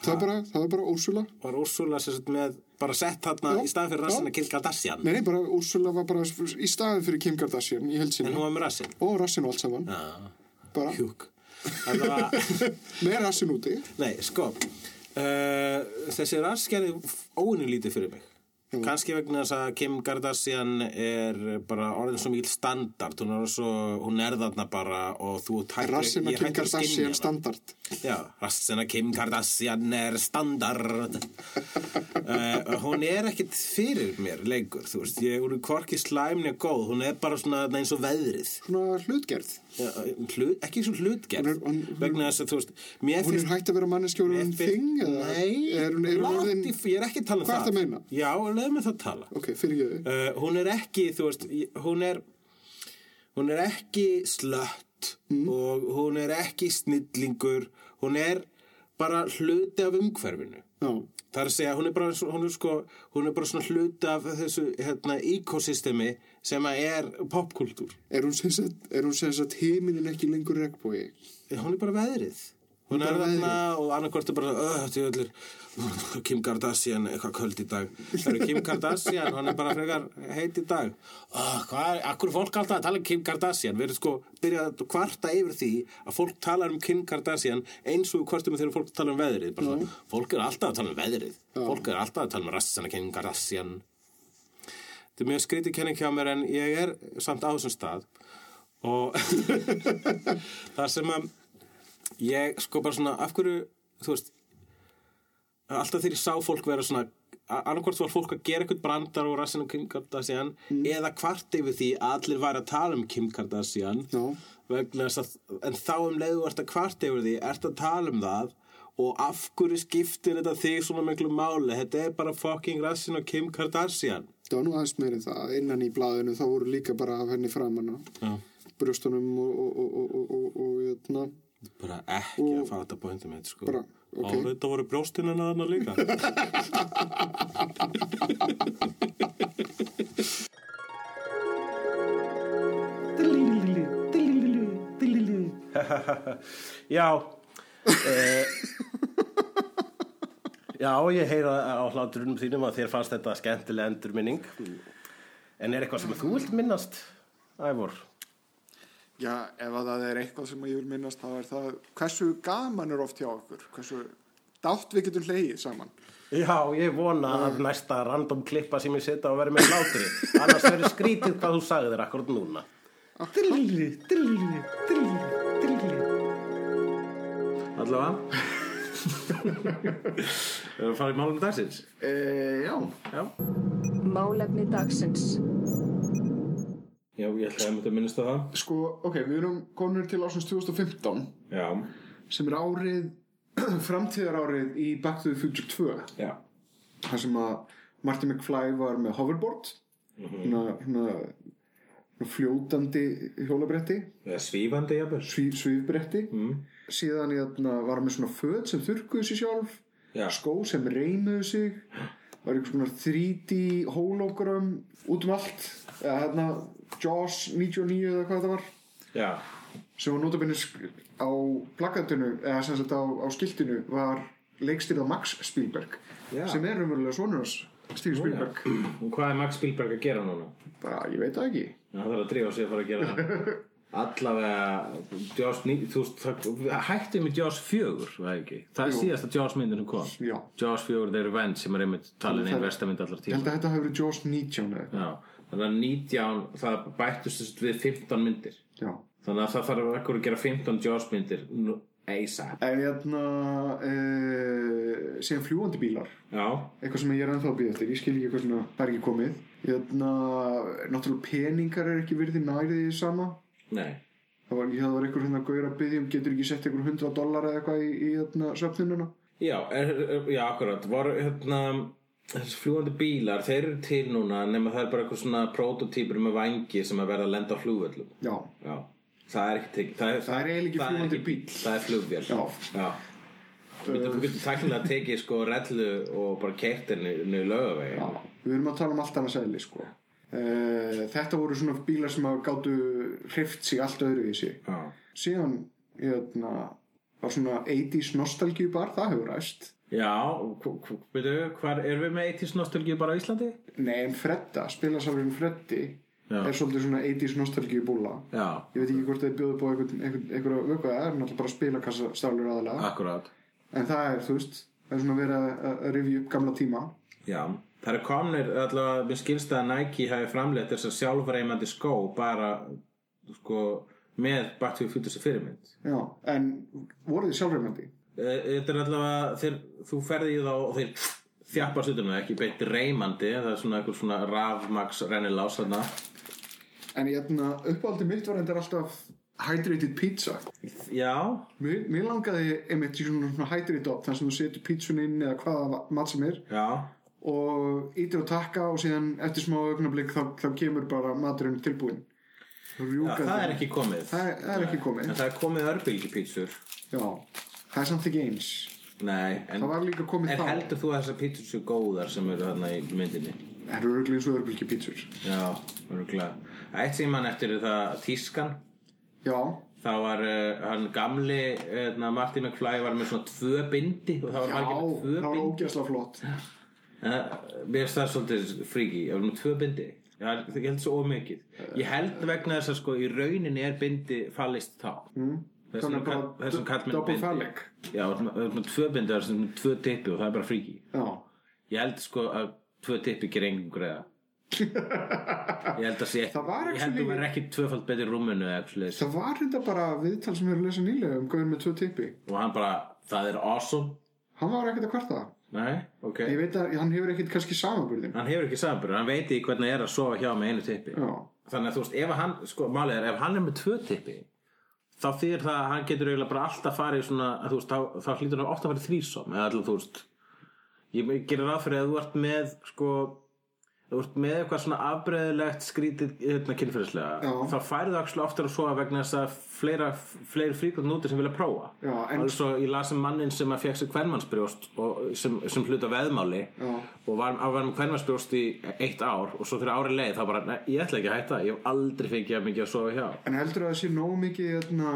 Það er bara, bara Úrsula. var Úrsula sem sagt með bara sett Já, í staðin fyrir já. rassina Kim Kardashian. Nei, nei, bara Úrsula var bara í staðin fyrir Kim Kardashian í held en hún var með rassin. Og rassin og allt saman. Bara. Hjúk. Var, með rassin úti. nei, sko uh, þessi rass gerði óinu lítið fyrir mig kannski vegna þess að Kim Kardashian er bara orðin svo mikil standard hún er, svo, hún er þarna bara og þú tættir Rassin og Kim Kardashian standard. Já, rassina Kim Kardashian er standard uh, Hún er ekkit fyrir mér lengur, þú veist ég, hún er hvorki slæmni og góð hún er bara svona eins og veðrið Svona hlutgerð. Já, hlut, ekki svo hlutgerð Hún er- hún- hún- vegna þess að þú veist Hún er hægt að vera manneskjóður um þing? Nei, Er hún, er hún í- ég er ekki að tala um Hvað það ertu að meina? Já, leðum við það að tala Ok, fyrir ég. uh, hún er ekki, veist, hún er hún er ekki slött Mm. og hún er ekki snillingur, hún er bara hluti af umhverfinu Já. það er að segja, hún er bara, hún er sko, hún er bara hluti af þessu hérna, ekosystemi sem er popkultúr Er hún sem sagt, er hún sem sagt heiminin ekki lengur regnbói? hún er bara veðrið hún er þarna og annarkvort er bara allir Kim Kardashian, eitthvað köld í dag. Eru Kim Kardashian, hann er bara frekar heit í dag. Oh, hvað akkur fólk alltaf að tala um Kim Kardashian? Við erum sko byrjað að kvarta yfir því að fólk talar um Kim Kardashian eins og kvartum þegar fólk tala um veðrið. Bara, svona, fólk er alltaf að tala um veðrið. Fólk er alltaf að tala um rassana Kim Kardashian. Þetta er mjög skrítið kenning hjá mér en ég er samt á þessum stað. Og það sem að ég sko bara svona af hverju, þú veist alltaf þegar ég sá fólk vera svona annarkvort var fólk að gera eitthvað brandar og rassinu Kim Kardashian eða kvart yfir því að allir væri að tala um Kim Kardashian þess að en þá um leiðu ert að kvart yfir því ert að tala um það og af hverju skiptir þetta þig svona miklu máli þetta er bara fucking rassinu Kim Kardashian Það var nú aðeins meirinn það. Innan í blaðinu þá voru líka bara af henni framanna. Já. Brjóstunum og, og, og, og, og, og, og, hérna. bara ekki Og- að fatta pointum mitt sko Bara, ok. og þetta voru brjóstinina þarna líka Já uh, Já, ég heyra á hláturunum þínum að þér fannst þetta skemmtileg endurminning En er eitthvað sem þú vilt minnast, Ævor? Já, ef að það er eitthvað sem ég vil minnast þá er það hversu gaman er oft hjá okkur? Hversu dátt við getum hlegið saman? Já, ég vona að næsta random klippa sem ég setja á að vera með hláturi annars verður skrítið hvað þú sagði þér akkurat núna Drilli, drilli, drilli, drilli. Allavega. Við erum að fara í málum dagsins? E, Já, Já, Málefni dagsins. Já ég ætla að mynda að minnast á það. Sko, ok, við erum komin til ásins 2015 Já, sem er árið framtíðarárið í Back to the Future 2 já, þar sem að Marty McFly var með hoverboard hérna, hérna, hérna fljótandi hjólabretti. Eða svífandi jafnvel. Svíf, svífbretti. Mm. síðan hérna, var með svona föt sem þurrkuðu sér sjálf Já. skó sem reymuðu sig var einhvers konar 3D hologram út um allt. Eða hérna Jaws 99 eða hvað það var. Já, sem var notabennir á plakatinu eða sem sagt á, á skiltinu var leikstýrða Max Spielberg Já. sem er umverulega sonur hans Steven Spielberg. Og hvað er Max Spielberg að gera núna? bara ég veit það ekki. Það er að drífa sig að fara að gera allavega Jaws, ní- þú veist, það hætti með Jaws 4 var það er Jú. síðasta Jaws myndin sem kom. Já. Jaws 4 The Revenge sem er einmitt talin einn versta mynd allar ég tíma held að þetta hafi verið Jaws 19 eða eitthvað. Þannig að 19 það bættust þess við 15 myndir. Já. Þannig að það þarf ekkur að gera 15 Jaws myndir ASAP en hérna e, síðan fljúandi bílar. Já, eitthvað sem ég er ennþá að býða eftir. Ég skil ekki svona það er ekki komið. Hérna náttúrulega peningar er ekki virði nærið því sama. Nei. Það var, það var einhver hérna gaur að byggja um getur ekki sett einhver 100 dólar eða eitthvað í, í hérna, söfnununa Já, er, já, akkurat. Voru hérna þessi fljúandi bílar, þeir eru til núna nema það er bara eitthvað svona prototýpur með vangi sem að verða að lenda á flugvöllum já Já, það er ekki Það er, Það er eiginlega það er fljúgandi ekki bíll. Það er flugvél Já. Þú getur, getur tæknilega tekið sko rellu og bara laugavegi Já, við erum að tala um allt annað sæli sko. uh, Þetta voru svona bílar sem að gátu hreift sig allt öðru í sig. Síðan hérna, var svona 80s nostalgíu bar, það hefur ræst. Já, veitu, hvar erum við með 80s nostalgíu bara á Íslandi? Nei, en Fredda, spilasalurinn Freddi Já. er svolítið svona 80s nostalgíu búla Já, Ég veit ekki hvort þeir bjóðu upp á einhvern, einhvern, einhverja vöku það er náttúrulega bara spilakassastálur aðalega akkurat. En það er, þú veist, það er svona að, að, að upp gamla tíma. Já, það eru komnir allavega, mér skilst að Nike hafi framleitt þess að sjálfreimandi skó bara sko, með Back to the Future sem fyrirmynd Já, en voru þið sjálfreimandi? Eh, Þetta er allavega þeir, þú ferði í þá og þeir þjappa sutunum ekki beint reymandi það er svona eitthvað svona rafmax rennilás þarna En ég hérna, uppáldi mitt var endur alltaf hydrated pizza. Já, Mér, mér langaði einmitt í svona, hydrated op, þannig sem þú setur pizzun inn eða hvaða mat sem er já, og ítir á takka og síðan eftir smá augnablík þá, þá kemur bara maturinn tilbúinn. Já Rjúkandi. það er ekki komið Það er, það er ekki komið. En það er komið örbylgjupítsur Já, það er samt ekki eins. Nei, en, Það var líka komið en þá. heldur þú að þessar pítsur séu góðar sem eru þarna í myndinni? Það eru örglega eins og örbylgi pítsur. Já, örgulega Eitt sem mann eftir er það tískan Já, Það var uh, hann gamli uh, Martin McFly var með svona tvö bindi og það var já, margir með tvö það var bindi ógæslega flott. En uh, mér finnst það svolítið fríki Ég var með tvö bindi Það held svo ómikið Ég held vegna þess að sko í rauninni er bindi fallist þá mm. Þessum kallmenn double bindi phallic. Já, það er með tvö bindi það er svona tvö tippi og það er bara fríki Já, Ég held sko að tvö tippi gerir engum greiða Ég held að sé Það var Ég held að þú verður ekki tvöfald eitthvað svoleiðis. það var þetta bara viðtal sem við erum að lesa nýlega um gauðin með tvö tippi. og hann bara, það er awesome Hann var ekkert að kvarta. Nei, ok. Ég veit að hann hefur ekkert kannski samanburðin. Hann hefur ekki samanbyrður, hann veit ekki hvernig það er að sofa hjá með einu tippi. Já, Þannig að þú veist, ef hann, sko, málið er, ef hann er með tvö tippi þá þýr það að hann getur eiginlega bara alltaf farið svona, að, þú veist, þá, þá hlýtur hann ofta að fara þrísom eða alltaf, þú veist ég gerir fyrir að þú ert með, sko þú ert með eitthvað svona afbreyðilegt skrítið hérna, kynfyrirslega Já. þá færðu axlu oftar að sofa vegna þess að fleira, fleiri fríkvæmt núti sem vilja prófa Já, en- alveg svo ég las um mannin sem að fekk sér kvenmannsbrjóst og, sem, sem hluta veðmáli Já. Og var, var með kvenmannsbrjóst í eitt ár og svo þegar árið leið þá bara, nei, ég ætla ekki að hætta ég hef aldrei fengið að mikið að sofa hjá En heldur að það sé nógu mikið, hérna,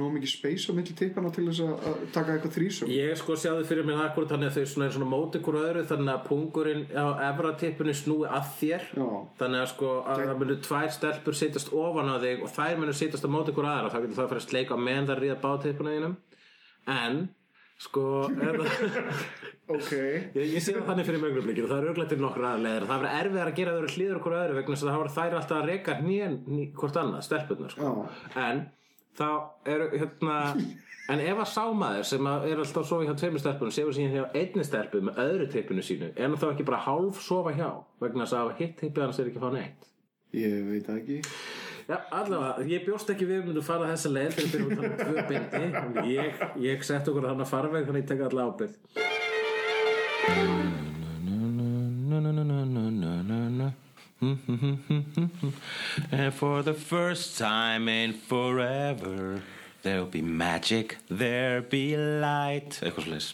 nógu mikið space á milli tippana til þess að taka eitthvað þrísum? Ég sko sjáðu fyrir mér akkur þannig að þau svona er svona móti hvort öðru þannig að pungurinn á efra tippinu snúi að þér Já. þannig að sko að það munu tvær stelpur sittast ofan á þig og þær munu sittast á móti hvort aðra þá getur það að fara að sleika á meðan það ríða bátippinu þínum en sko er það Ok. Ég, ég sé það þannig fyrir mögnublikinu, það er auðvitað til nokkur aðleðir það verður erfið að gera þau hlýður okkur öðru vegna að það þær alltaf að reyka hnén hvort annað, stelpurnar sko. en þá eru hérna en ef að sámaður sem að er alltaf að sofa hjá tveimur stelpunum sefur síðan hjá einni stelpu með öðru tippinu sínu er hann þá ekki bara hálf sofa hjá vegna að hitt tippið hans er ekki að fá neitt Ég veit ekki. Já, allavega, ég bjóst ekki við myndu fara þessa leið þegar við byrjum að tala um tvö bindi ég, ég sett okkur hann að farveg þannig ég tek allavega ábyrgð And for the first time in forever There'll be magic, there'll be light Eitthvað slags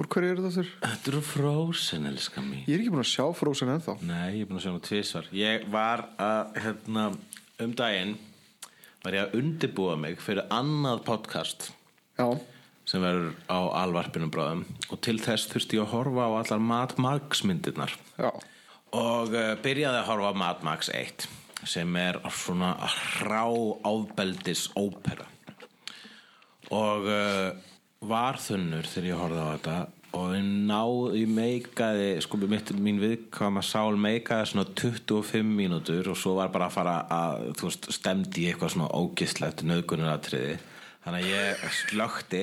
Úr hverju eru það þurr? Þetta eru frozen, elska mín Ég er ekki búin að sjá Frozen ennþá. Nei, ég er búin að sjá nú tvisvar Ég var að, hérna, um daginn var ég að undibúa mig fyrir annað podcast Já. Sem verður á alvarpinum bráðum. Og til þess þurfti ég að horfa á allar Mad Max myndirnar. Já. og uh, byrjaði að horfa á Mad Max 1 sem er svona hrá ábeldis ópera. Og uh, var þunnur þegar ég horfði á þetta og ég náði, ég meikaði sko mitt, mín viðkvæma sál meikaði svona 25 mínútur og svo var bara að fara að, þú veist, stemdi í eitthvað svona ógislegt nöðgunaratriði þannig að ég slökti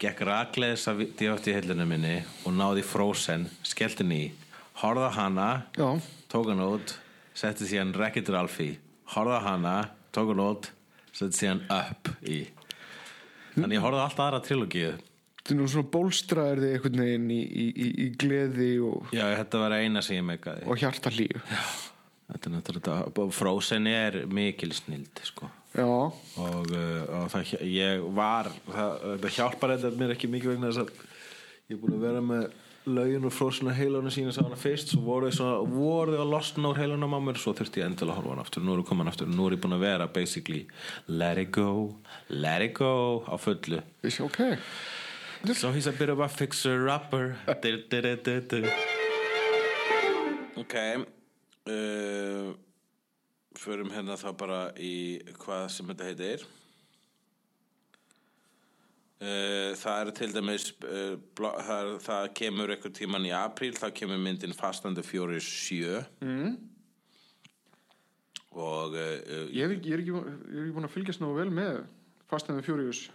gekk rakleðis að díótt í heilinu minni og náði Frozen, skellti ný horfði á hana, Já. tók hann út setti síðan Wreck-It Ralph í horfði á hana, tók hann út setti síðan Up í þannig ég horfði á allt aðra trilogíu Þetta er nú svona bólstraðir þig einhvern veginn í, í, í, í gleði og, já, þetta var eina sem ég meikaði og hjarta hlýju. þetta er náttúrulega Frozen er mikil snild sko. Og, uh, og það, ég var það, það hjálpar þetta mér ekki mikið vegna þess að ég er búin að vera með lögin og frósuna heilunum sína sá hana fyrst svo voru þau svona, voru þau að losna úr heilunum á mér svo þurfti ég endilega að horfa hann aftur nú er ég komin aftur, nú er ég búin að vera basically let it go, let it go á fullu Vissi, ok. So he's a bit of a fixer-upper du. Ok uh, Förum hérna þá bara í hvað sem þetta heitir uh, Það er til dæmis blá, það, kemur eitthvað tíman í apríl þá kemur myndin Fast and the Furious 7 mm. og uh, Ég er, ekki- ég er, ekki, búin- að fylgjast nógu vel með Fast and the Furious.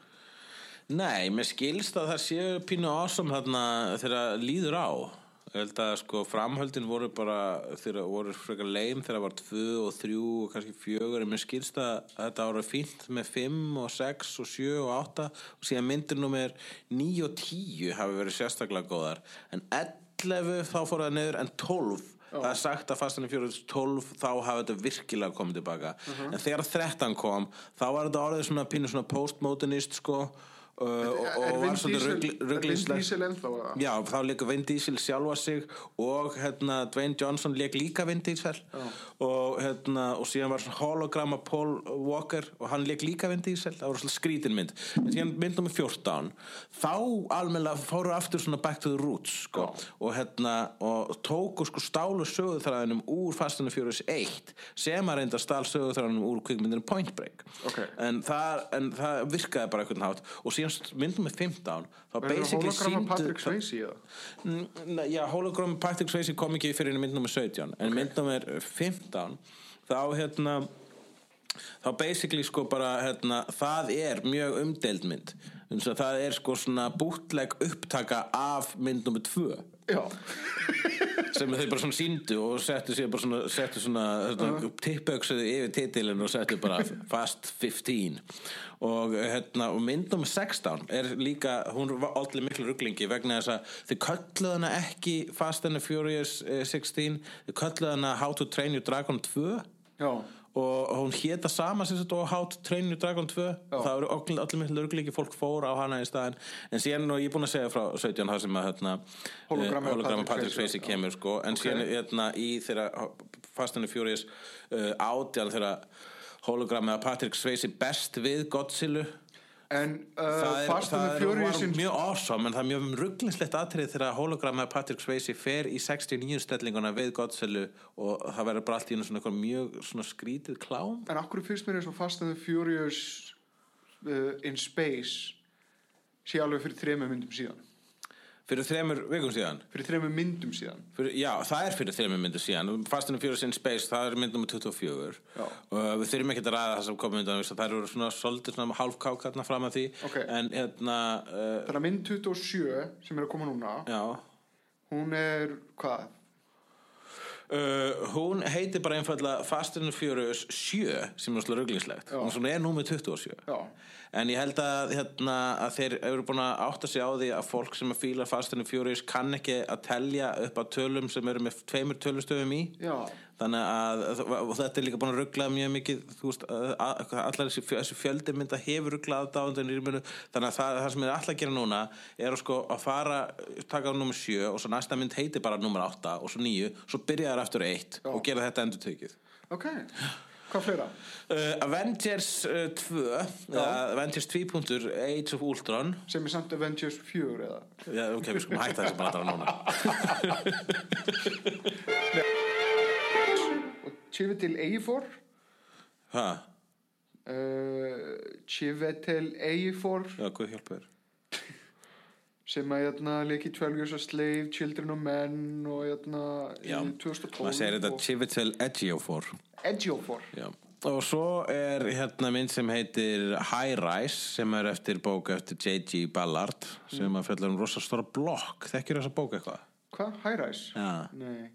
Nei, mér skilst að það séu pínu awesome þarna þegar líður á ég held að sko framhöldin voru bara þegar voru frekar leim þegar það var tvö og þrjú og kannski fjögur. En mér skilst að þetta voru fínt með fimm og sex og sjö og átta. Og síðan myndir nummer níu og tíu hafi verið sérstaklega góðar. En 11 þá fór það niður. En 12 það er sagt að Fast and the Furious 12 þá hafa þetta virkilega komið tilbaka. En þegar 13 kom þá var þetta orðið svona pínu svona postmodernist sko. uh, og, var ennþá eða? Já, þá leikur Vin Diesel sjálfa sig og hérna Dwayne Johnson leik líka Vin Diesel. Og, hérna, og síðan var svona hologramma Paul Walker og hann leik líka Vin Diesel. Það var svona skrítin mynd. En síðan mynd nummer 14 þá almennilega fóru aftur svona back to the roots sko. og hérna og tóku sko stálu söguþræðinum úr Fast and Furious 1 sem að reynda stál söguþræðinum úr kvikmyndinu Point Break. Ok. en, það, en það virkaði bara einhvern hátt. Og síðan mynd nummer 15 þá basically sýndu Patrick Swayze eða? Mm, Já, hologram Patrick Swayze kom ekki fyrir mynd nummer 17 en mynd nummer 15 þá hérna þá basically sko bara hérna, það er mjög umdeild mynd. Eins og það er sko svona bútleg upptaka af mynd nummer 2 Já. sem þau bara svona síndu og settu sér bara svona, settu svona, svona tippöksuðu yfir titilin og settu bara Fast 15 og, hérna, og mynd nummer 16 er líka, hún var allir miklu rugglingi vegna þess að þau kölluðu hana ekki Fast and the Furious eh, 16 þau kölluðu hana How to Train Your Dragon 2 Já, og hún héta sama sem þetta og How to Train Your Dragon 2 það eru allir, miklu örglíki fólk fór á hana í staðin en síðan og ég er búin að segja frá 17 það sem að hérna, af hologrammi Patrick Swayze, kemur sko, en síðan hérna, í þeirra Fast and the Furious uh, átján þeirra hologrammi af Patrick Swayze best við Godzilla. En uh, það er, Fast and það the er Furious var mjög awesome en það er mjög rugglinslegt atrið þegar hologrammi af Patrick Swayze fer í 69 stellinguna við Godzilla og það verður bara allt í svona mjög svona skrítið klám. En akkur fyrst mér eins og Fast and the Furious uh, in Space sé alveg fyrir þremur myndum síðan fyrir þremur vikum síðan fyrir þremur myndum síðan fyrir, já, það er fyrir þremur myndu síðan Fast and the Furious in Space, það er mynd nummer 24 Já. og uh, við þurfum ekki að ræða það sem komum myndan það eru svona svolítið svona hálfkák hérna fram að því Ok. en hérna uh, Þannig að mynd 27 sem er að koma núna já hún er, hvað? Uh, hún heitir bara einfallega Fast and Furious 7 sem er slúið rugglingslegt Já. hún svona er númer 27 Já, en ég held að, hérna, að þeir eru búin að átta sig á því að fólk sem að fíla Fast and Furious kann ekki að telja upp að tölum sem eru með tveimur tölustöfum í. Já, þannig að þetta er líka búin að ruggla mjög mikið veist, allar þessi, fjö- þessi fjöldi mynda hefur rugglað þannig að það, það sem er alltaf að gera núna er að sko að fara, taka á nummer 7 og svo næsta mynd heitir bara nummer 8 og svo 9, svo byrja þær aftur 1 og gera þetta endur tökið ok. Hvað fleira? uh, Avengers uh, 2 uh, Avengers 2. Age of Ultron. Sem er samt Avengers 4 eða? Já, ok, við skulum hætta þessi bara að núna Og Chivetel Eifor ha, uh, Chivetel Eifor já, hvað hjálpa þér. Sem að hérna leiki 12 Years a Slave, Children of Men og hérna Já, í 2012 maður segir þetta og Chivitel Ejiofor Edgeofor Já. Og svo er hérna mynd sem heitir High Rise sem er eftir bók eftir J.G. Ballard sem að fjallar um rosa stóra blokk. Þekkir þessa bók eitthvað? Hvað? Rise? Já. Nei.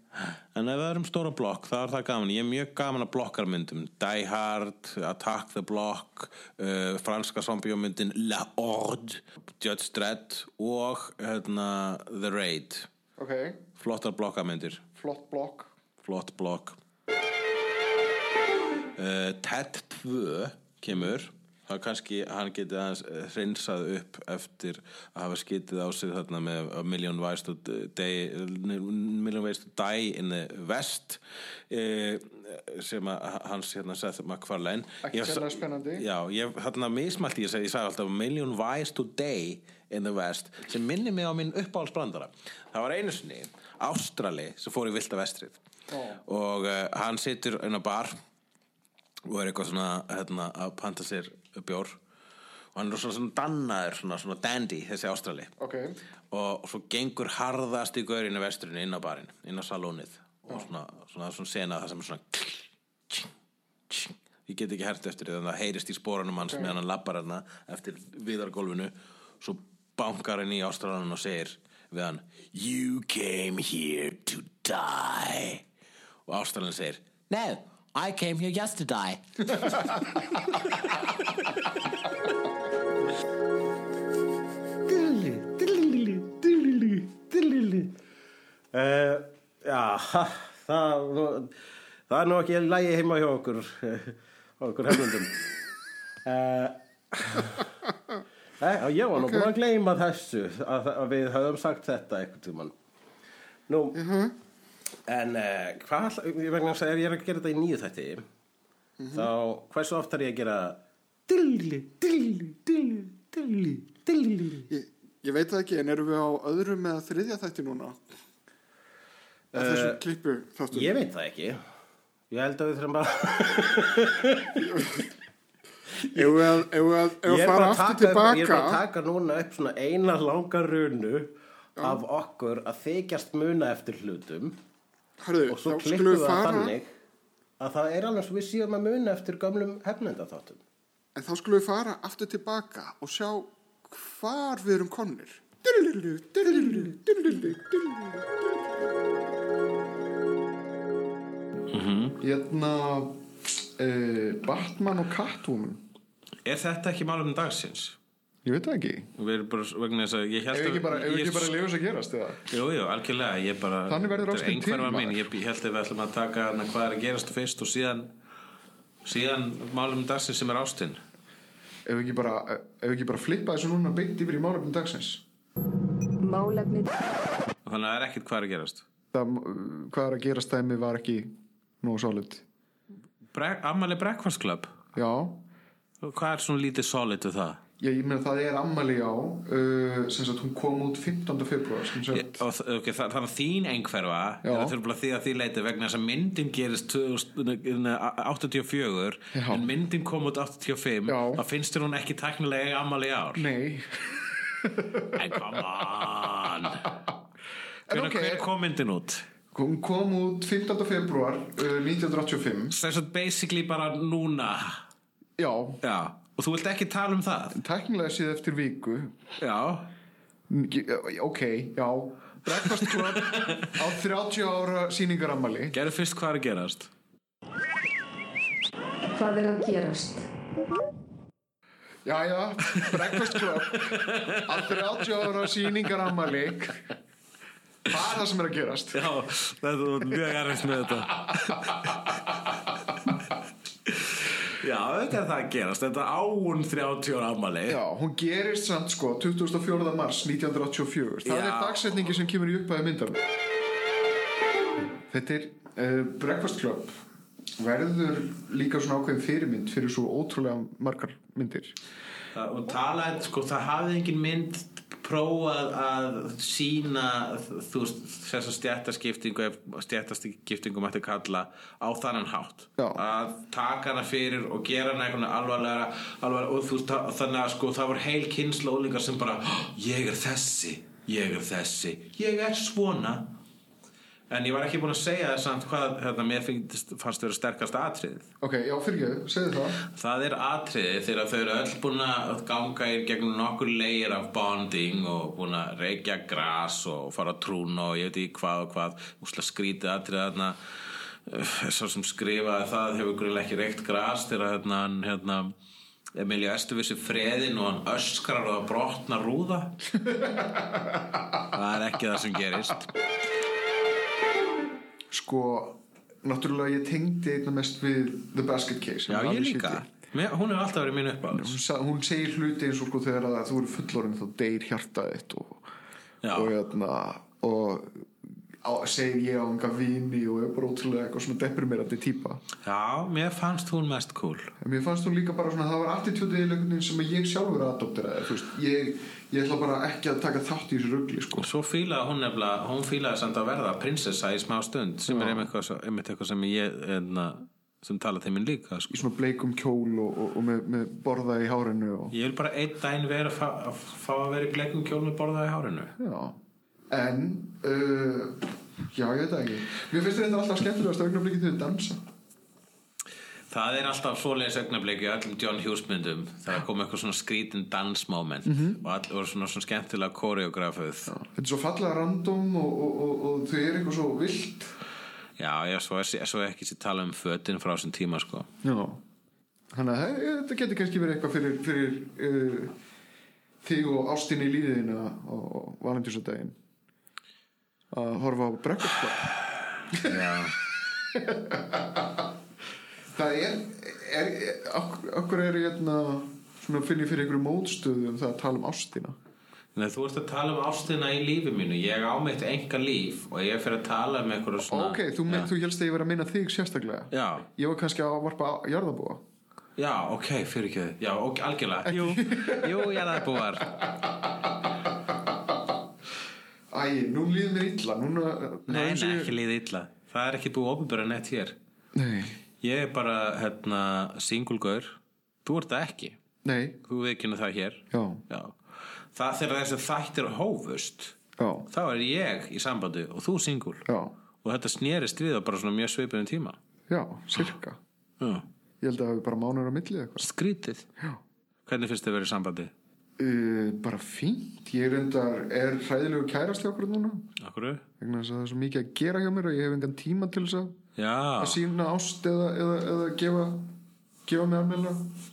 En ef það er um stóra blokk þá er það gaman. Ég er mjög gaman að blokkarmyndum Die Hard, Attack the Block uh, franska zombiómyndin La Horde, Judge Dredd og hérna, The Raid. Ok, flottar blokkarmyndir. Flott blokk. Flott blokk. Uh, Ted 2 kemur er kannski hann geti aðeins eh, hreinsað upp eftir að hafa skitið á sig þarna með A Million Ways to Die, Million Ways to Die in the West uh, sem að hans hérna Seth MacFarlane Ekki sérlega spennandi. Já, ég hérna mismælt ég segi, ég sagði alltaf Million Ways to Die in the West sem minni mig á minn uppáhaldsbrandara það var einu sinni Ástrali sem fór í Vilda Vestrið Ó. og uh, hann situr inn á bar og er eitthvað svona hérna, að panta sér bjór og hann er svona, svona dannaður svona, svona dandy, þessi Ástrali. Ok, og svo gengur harðast í gaurinu vesturinn inn á barinn, inn á salónið. Og svona, svona, svona sena það sem er svona ég get ekki hert eftir því þannig að það heyrist í spórunum hans meðan hann lappar hérna eftir viðargólfinu. Svo bankar hann í Ástralanum og segir við hann You came here to die. Og Ástralan segir No, I came here die Uh, já, ha, það, það er nú ekki lægi heima hjá okkur, okkur hefnundum. Uh, eh, ég var nú búin að gleyma þessu, að, að við höfum sagt þetta einhvern tímann. Nú, en uh, hvað, vegna þess að ef ég er að gera þetta í nýju þætti, þá hversu oft er ég að gera dilli, dilli, dilli, dilli, dilli. ég, ég veit það ekki en erum við á öðrum eða þriðja þætti núna? Af þessum klippu þáttum Ég veit það ekki. Ég held að við þurfum bara... Ef við að, ef við að, ef ég við er fara bara að aftur taka, ég er bara að tilbaka taka núna upp svona eina langa runu af okkur að þykjast muna eftir hlutum Hörðu, og svo við það fara. þannig að það er alveg svo við séum að muna eftir gömlum hefnendaþáttum. En þá skulum við fara aftur tilbaka og sjá hvar við erum konnir. Hérna uh, Batman og Catwoman. Er þetta ekki málum dagsins? Ég veit það ekki. Við erum bara vegna þess að Ef ekki bara, bara leiður þess að gerast eða? Jú, jú, algjörlega, ég bara Þannig verður er einhverfa mín, maður. ég, ég held að við ætlum að taka hana, hvað er að gerast fyrst og síðan síðan málum dagsins sem er ástin. Ef ekki bara, ef ekki bara flippa þessu núna beint yfir í málefnum dagsins? Málefni þannig að það er ekkert hvað er að gerast. Það, hvað er að gerast dæmi var ekki nógu solid. Brek, Ammali Breakfast Club. Já, hvað er svona lítið solid við það? Ég, ég meina það er ammali á uh, sem sagt hún kom út 15. februar sagt, og, okay, það, þannig að þín einhverfa Já. er að þurfa því að því leiti vegna þess að myndin gerist 2084 Já. en myndin kom út 85 Já. þá finnst þér hún ekki teknilega Ammali ár nei en come on Hvernig ok. okay. kom myndin út? hún kom út 15. februar uh, 1985 Þess að basically bara núna Já, Já, og þú vilt ekki tala um það? Tæknilega síð eftir viku. Já, ok, já. Breakfast Club á 30 ára sýningarammali gerðu fyrst hvað er að gerast. Hvað er að gerast? Jæja, Breakfast Club á 30 ára sýningarammali Hvað er það sem er að gerast? Já, þetta var mjög erfitt með þetta Já, þetta er það að gerast Þetta áun 30 ára ammali Já, hún gerist samt sko 24. mars 1984 Það Já. er dagsetningi sem kemur í upphæði myndar Þetta er uh, Breakfast Club verður líka svona ákveðin fyrirmynd fyrir svo ótrúlega margar myndir Það- og talaði, sko, það hafði engin mynd prófað að sína þú veist, þessa stjættaskiptingu ef stjættaskiptingu mætti kalla á þannan hátt Já. að taka hana fyrir og gera hana eitthvað alvarlega, alvarlega og veist, þannig að sko, það var heil kynsla ólingar sem bara, "Hó, ég er þessi ég er þessi, ég er svona en ég var ekki búin að segja samt hvað, hérna, mér fannst vera sterkast atriðið. Ok, já, fyrir ég, segðu það. Það er atriði þegar þau eru öll búin að ganga í gegnum nokkur leir af bonding og búin að reykja gras og fara á trún og ég veit ekki hvað og hvað úsla skrítið atriði þarna. Svo sem skrifaði það hefur grunlega ekki reykt gras þegar hérna, hérna Emilja Estuvissi freðin og hann öskrar og það brotna rúða? Það er ekki það sem gerist Sko, náttúrulega ég tengdi einna mest við The Basket Case Já, er ég líka. Mér, Hún hefur alltaf verið mín uppáðs hún, sa- hún segir hluti eins og sko þegar að þú eru fullorinn þá deyr hjartað þitt og, og, hérna, og á, segir ég á enga vini og er bara ótrúlega eitthvað svona deprimerandi típa. Já, mér fannst hún mest cool. Mér fannst hún líka bara svona það var attitútið í leikunni sem ég sjálfur adopteraði þú veist, ég, ég ætla bara ekki að taka þátt í þessu rugli sko. Svo fílaði hún nefnilega, hún fílaði samt að verða prinsessa í smá stund sem er einmitt eitthvað, einmitt eitthvað sem ég enna, sem tala þeim minn líka sko. í svona bleikum kjól og, og, og með, með borða í hárinu og, Ég vil bara einn daginn vera að fá, að vera í bleikum kjól með borðað í hárinu. Já en uh, já ég veit það ekki. Mér finnst þetta alltaf skemmtilegast augnablikið þegar þau dansa. Það er alltaf svoleiðis augnablik í öllum John Hughes myndum. Þegar kom eitthvað svona skrítin dansmoment og all og svona, svona skemmtilega koreografuð þetta er svo fallega random og, og, og, og þau er eitthvað svo vilt. Já, já, svo, er, svo er ekki sér tala um fötin frá þessum tíma sko. Já. Þannig að þetta getur kannski verið eitthvað fyrir, fyrir uh, þig og ástinni í líðina og valendjúsadaginn að horfa á Já. Það er, er, er ok- okkur er hérna svona finn ég fyrir einhverju mótstöðu um það að tala um ástina? Nei, þú ert að tala um ástina í lífi mínu. Ég á mitt enga líf og ég fer að tala um eitthvað svona ok, þú, ja. þú helst að ég verið að minna þig sérstaklega. Já, ég var kannski að varpa jarðabúa já, ok, fyrir ekki þau Já, ok, algjörlega. Jú, jú, ég er það búar æ, nú líður mér illa. Núna, Nei, nei, ekki líði illa. Það er ekki búið opinbera neitt hér. Nei, Ég er bara, hérna, singulgaur Þú ert það ekki. Nei, Þú veikinu það hér. Já, Já. Það þegar þessi þættir hófust já, Þá er ég í sambandi og þú singul já. Og þetta snerist við á bara svona mjög svipuðum tíma. Já, cirka Já. Ég held að það hafi bara mánur á milli eða eitthvað. Skrítið. Já, Hvernig finnst þið verið í sambandi? Uh, bara fínt, ég endar er hræðilegu kærast hjá okkur núna. Akkur? vegna þess að það er svo mikið að gera hjá mér og ég hef engan tíma til þess að, að sína ást eða, eða, eða gefa, gefa mig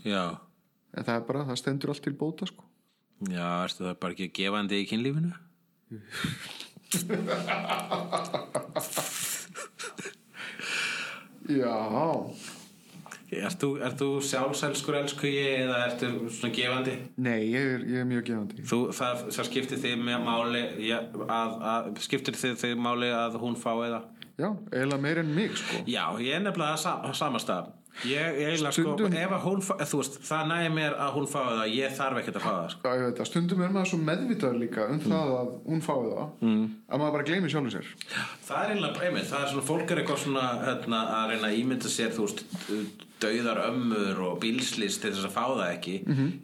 já. En það er bara, það stendur allt til bóta sko. Já, ertu það bara ekki gefandi í kynlífinu? Já, Ert þú, ert þú sjálfselskur elskugi eða ertu svona gefandi? nei, ég er, ég er mjög gefandi Þú, það, það skiptir þið með máli ja, að, að, skiptir þið, þið máli að hún fái það? Já, eiginlega meir en mig sko Já, ég er nefnilega sa, á sama stað Ég, ég eiginlega sko, ef að hún fá, þú veist, það nægir mér að hún fái það ég þarf ekkert að fá það, sko Já, ég veit að stundum er maður svo meðvitaður líka um það að hún fái það mm. að maður bara gleymi sjálfum sér Það er eiginlega, einmitt, það er svona, fólk er eitthvað svona hérna, dauðar ömmur og bílslist til þess að fá það ekki.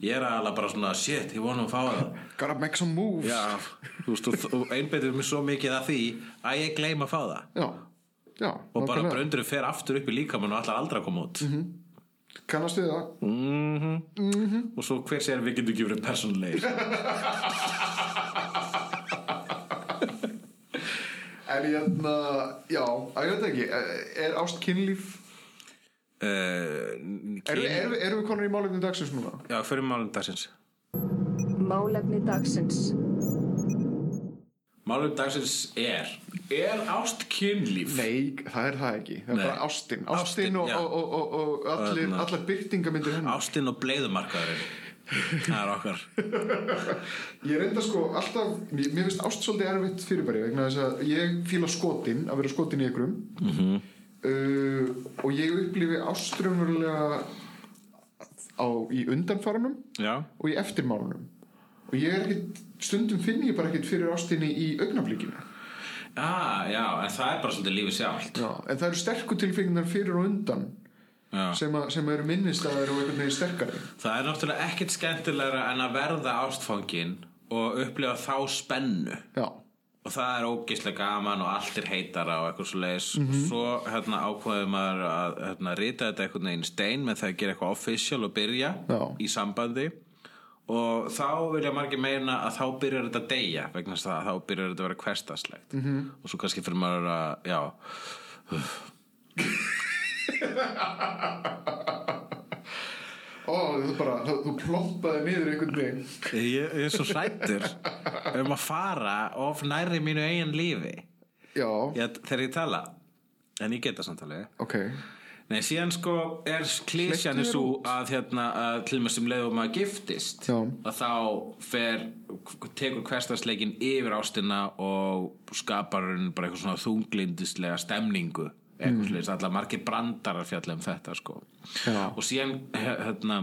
Ég er alveg bara svona, shit, ég vona að fá það. Gotta make some moves Já, veist, og, einbeitur mér svo mikið að því að ég gleyma að fá það. já, já Og bara bröndurinn fer aftur upp í líkamann og allar aldrei að koma út. Kannast við það Mm Og svo hver sér við getum verið persónulegir. En ég hérna, já, ég veit ekki Er ást kynlíf Erum kyn... er, er við konur í málefni dagsins núna? Já, fyrir málum dagsins. Málefni dagsins. Málum dagsins er, er ást kynlíf? Nei, það er það ekki Það er Nei. bara ástin Ástin, Ástin og, og, og, og, og allir, Þarna. allar byrtingamyndir hennar Ástin og bleiðumarkaðurinn. Það er okkar. Ég reynda sko alltaf Mér finnst ást svolítið erfitt fyrirbæri vegna þess að ég fíla skotin að vera skotin í ykkurum Mhm. Uh, og ég upplifi áströmmurlega í undanfarunum Já. og í eftirmálunum og ég er ekkit stundum finn ég bara ekkit fyrir ástinni í augnablikinu Ah, já, en það er bara svolítið lífið sjálft. Já, en það eru sterku tilfenginar fyrir og undan Já. sem, a, sem eru minnistæðar og einhvern veginn sterkari Það er náttúrulega ekkert skemmtilegra en að verða ástfangin og upplifa þá spennu. Já, Og það er ógeðslega gaman og allt er heitara og eitthvað svo leiðis. Mhm. Svo hérna, ákveður maður að hérna, rita þetta einhvern veginn stein með það að gera eitthvað official og byrja Já. í sambandi. Og þá vilja margir meina að þá byrjar þetta að deyja vegna þess að þá byrjar þetta að vera hverstaslegt. Mhm. -hmm. Og svo kannski fyrir maður að, já, ó, þú bara, þú, plompaði niður einhvern veginn. Ég ég er svo hrættur um að fara of nærri mínu eigin lífi. Já, ég, þegar ég tala en ég geta samtalið ok. Nei, síðan sko er klísjan þér svo að hérna að til með sem leiðum maður giftist Já. að þá fer tekur hversdagsleikin yfir ástina og skapar bara eitthvað svona þunglindislega stemningu eitthvað mm. allar margir brandarar fjalla um þetta sko. Já. og síðan hérna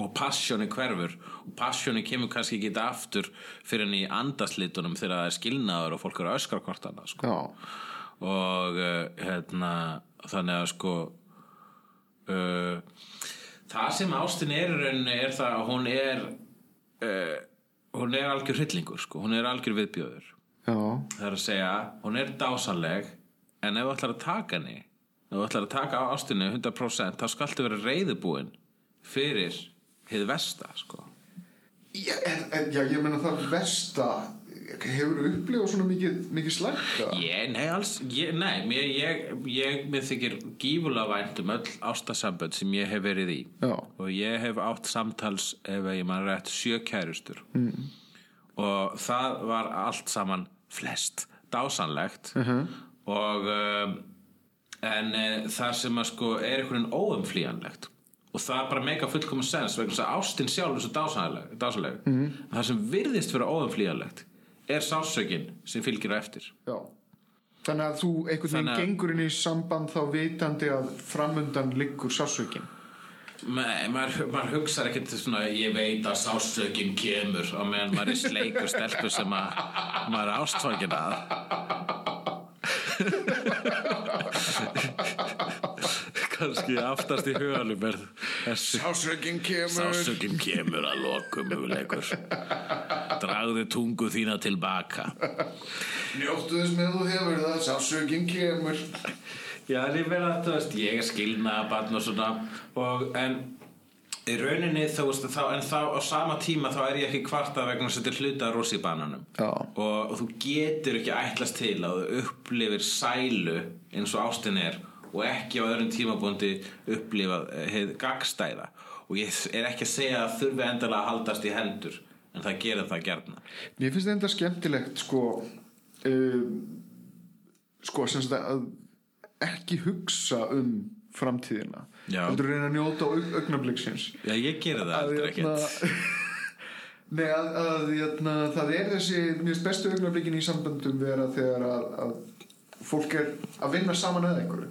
og passjóni hverfur. Og passjóni kemur kannski ekki þetta aftur fyrir hann í andaslitunum þegar það er skilnaður og fólk eru að annað sko. Og uh, hérna þannig að sko uh, það sem ástin er er það að hún er uh, hún er algjör hryllingur sko, hún er algjör viðbjöður já, það er að segja, hún er dásanleg en ef þú ætlar að taka henni ef þú ætlar að taka á ástinni 100% þá skaltu vera reyðubúin fyrir hið versta sko já, en, en, já ég meina það versta Hefur upplifað svona mikið, mikið slæmt eða? Ég, nei, alls, ég, nei, mér, ég, ég, mér þykir gífulega vænt um öll ástasambönd sem ég hef verið í Já. og ég hef átt samtals ef ég mann rétt sjö kærustur mm. og það var allt saman flest dásanlegt -huh. Og um, en e, það sem að sko er einhvern veginn óumflýjanlegt og það bara meika fullkomum sens vegna þess að ástin sjálf er svo dásanleg. Mm. það sem virðist vera óumflýjanlegt er sásökin sem fylgir á eftir Já Þannig að þú einhvern veginn að- gengur inn í samband þá vitandi að framundan liggur sásökin Nei, maður, maður hugsar ekkert svona ég veit að sásökin kemur á meðan maður er sleikur stelpu sem að maður er ástfangin að kannski aftast í huganum er þessi Sásökin kemur. Sásökin kemur að lokum möguleikur. Dragðu tungu þína tilbaka Njóttu þess með þú hefur það Sásökin kemur. Já, en ég verða að þú veist, ég er skilnaðabarn og svona. Og, en Í rauninni þú veist þá, en þá á sama tíma þá er ég ekki kvarta vegna að er hluta af rossi bananum. Já. og, og þú getur ekki ætlast til að þú upplifir sælu eins og ástin er og ekki á öðrum tímabúndi upplifað eh, heið gagstæða og ég er ekki að segja að þurfi endilega að haldast í hendur en það gerir það gerna Mér finnst þetta skemmtilegt sko uh, sko sem sagt að ekki hugsa um framtíðina. Heldur reyna að njóta aug augnabliksins Já, ég gerir það aldrei hérna- ekkert. Nei, að, að hérna, það er þessi finnst bestu augnablikin í samböndum vera þegar að, að fólk er að vinna saman að einhverju.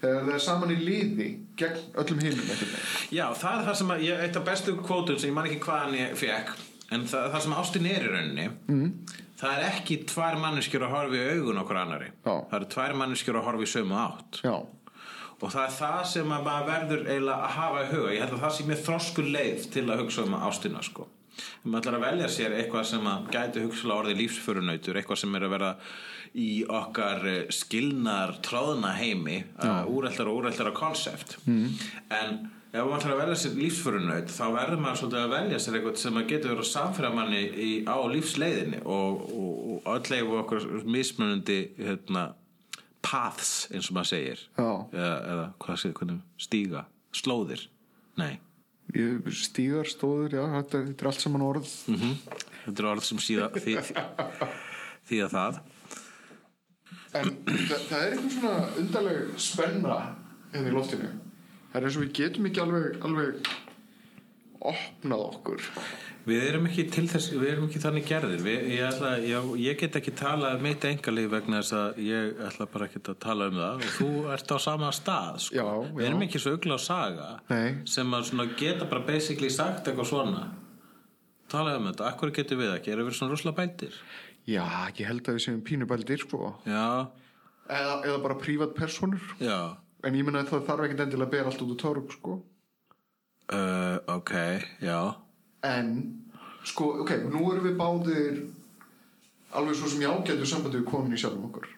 Þegar það er saman í liði gegn öllum veginn. Já, það er það sem að, eitt af bestu kvótum sem ég man ekki hvaðan ég fekk en það, það sem ástin er í rauninni mm. það er ekki tvær manneskjur að horfa í augun okkur annari Já. það eru tvær manneskjur að horfa í sömu átt. Já, og það er það sem að maður verður eiginlega að hafa í huga. Ég held að það sé mér þrosku leið til að hugsa um ástina sko. Ef maður ætlar að velja sér eitthvað sem að gæti hugsalega orðið lífsförunautur eitthvað sem er að vera í okkar eh, skilnar tróðna heimi uh, úreltar og úreltar konsept mm. en ef maður ætlar að velja sér lífsförunaut þá verður maður svolítið að velja sér eitthvað sem að getur verið að samfæra manni á lífsleiðinni og, og, og öll við okkur mismunandi hérna, paths eins og maður segir. Eða, eða hvað segir, hvernig, stíga slóðir, nei. Stígar, stóður, já, þetta, þetta er allt saman orð. Mm þetta er orð sem síða því, því að það. En það, það er eitthvað svona undarleg spenna hérna í loftinu. Það er eins og við getum ekki alveg, alveg opnað okkur. Við erum ekki til þess, við erum ekki þannig gerðir við, ég, ætla, ég, ég get ekki talað um mitt engalíf vegna þess að ég ætla bara ekki að tala um það og þú ert á sama stað sko. Já, við já. erum ekki svo ugla á saga Nei. sem að geta bara basically sagt eitthvað svona tala um þetta, akkur getur við ekki erum við svona rosalega bældir Já, ég held að við séum pínubældir, sko. já, Eða, eða bara prívat personur. já En ég menna að það þarf ekkert endilega að bera allt út úr torg, sko. Uh, ok, já. En, sko, ok, nú erum við báðir alveg svo sem ég ágætu sambandi við konun í sjálfum okkur.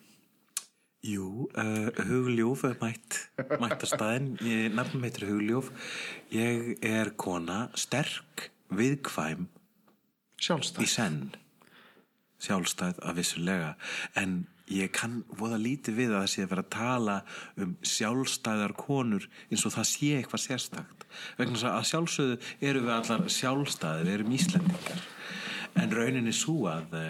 Jú, uh, Hugljúf er mætt, mætt að staðinn, ég nafnum heitir Hugljúf, ég er kona sterk, viðkvæm Sjálfstæð. í senn, sjálfstæð að vissulega, en ég kann voða lítið við að það sé að vera að tala um sjálfstæðar konur eins og það sé eitthvað sérstakt, vegna þess að sjálfsögðu eru við allar sjálfstæðir, við erum Íslendingar, en rauninni svo að uh,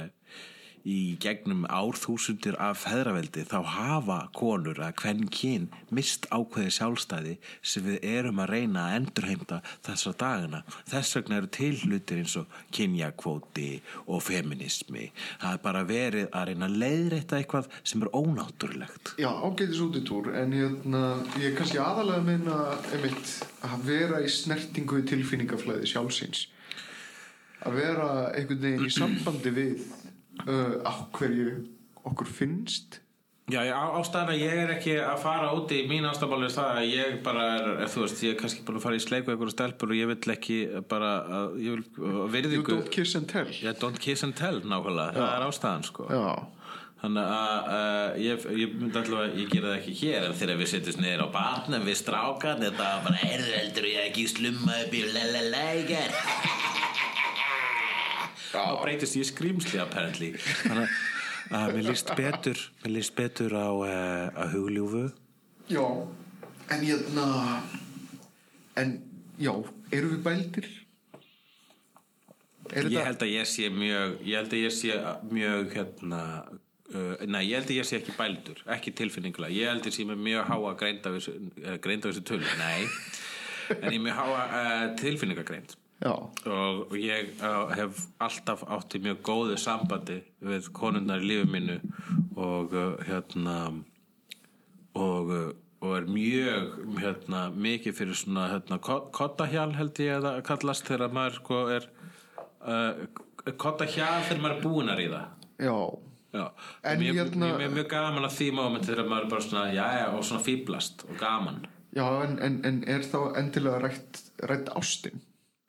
í gegnum árþúsundir af feðraveldi þá hafa konur að hvern kyn mist ákveði sjálfstæði sem við erum að reyna að endurheimta þessar dagana. Þess vegna eru til hlutir eins og kynjakvóti og feminismi. Það er bara verið að reyna að leiðrétta eitthvað sem er ónáttúrulegt. Já, ágætis útitúr, en hérna, ég er kannski aðalega að meina einmitt að vera í snertingu í tilfinningaflæði sjálfsins. Að vera einhvern veginn í sambandi við uh, á hverju okkur finnst. Já, já, ástæðan að ég er ekki að fara úti mín ástæðbáli er það að ég bara er, er, þú veist, ég er kannski bara að fara í sleik og einhverju stelpur og ég vill ekki bara, að, vil uh, You virðingu. don't kiss and tell. Já, don't kiss and tell nákvæmlega, það er ástæðan sko Já. Þannig að uh, ég, ég myndi alltaf að ég gera það ekki hér en þegar við setjumst niður á barnum við strákan þetta bara erður heldur ég ekki slumma upp í leleleger og breytist ég skrýmsli apparently. Þannig að mér líst betur mér líst betur á, uh, á hugljúfu Já, en hérna, en já, eru við bældir? Er Ég held að ég sé mjög ég held að ég sé mjög hérna Uh, nei, ég held að ég sé ekki bældur ekki tilfinningulega, ég held að ég sé með mjög háa greinda greinda þessu tölu, nei. En ég er með háa uh, tilfinningagreind og, og ég uh, hef alltaf átt í mjög góðu sambandi við konundar í lífi mínu og uh, hérna og, uh, og er mjög hérna, mikið fyrir svona hérna, ko- koddahjal held ég að það kallast þegar maður sko er uh, koddahjal þegar maður er búin að ríða já, Já, En mjög, hérna- mjög, mjög, mjög gaman að því moment þegar maður er bara svona, já, já, og svona fýblast og gaman. já, en, en, en er þá endilega rætt, rætt ástin?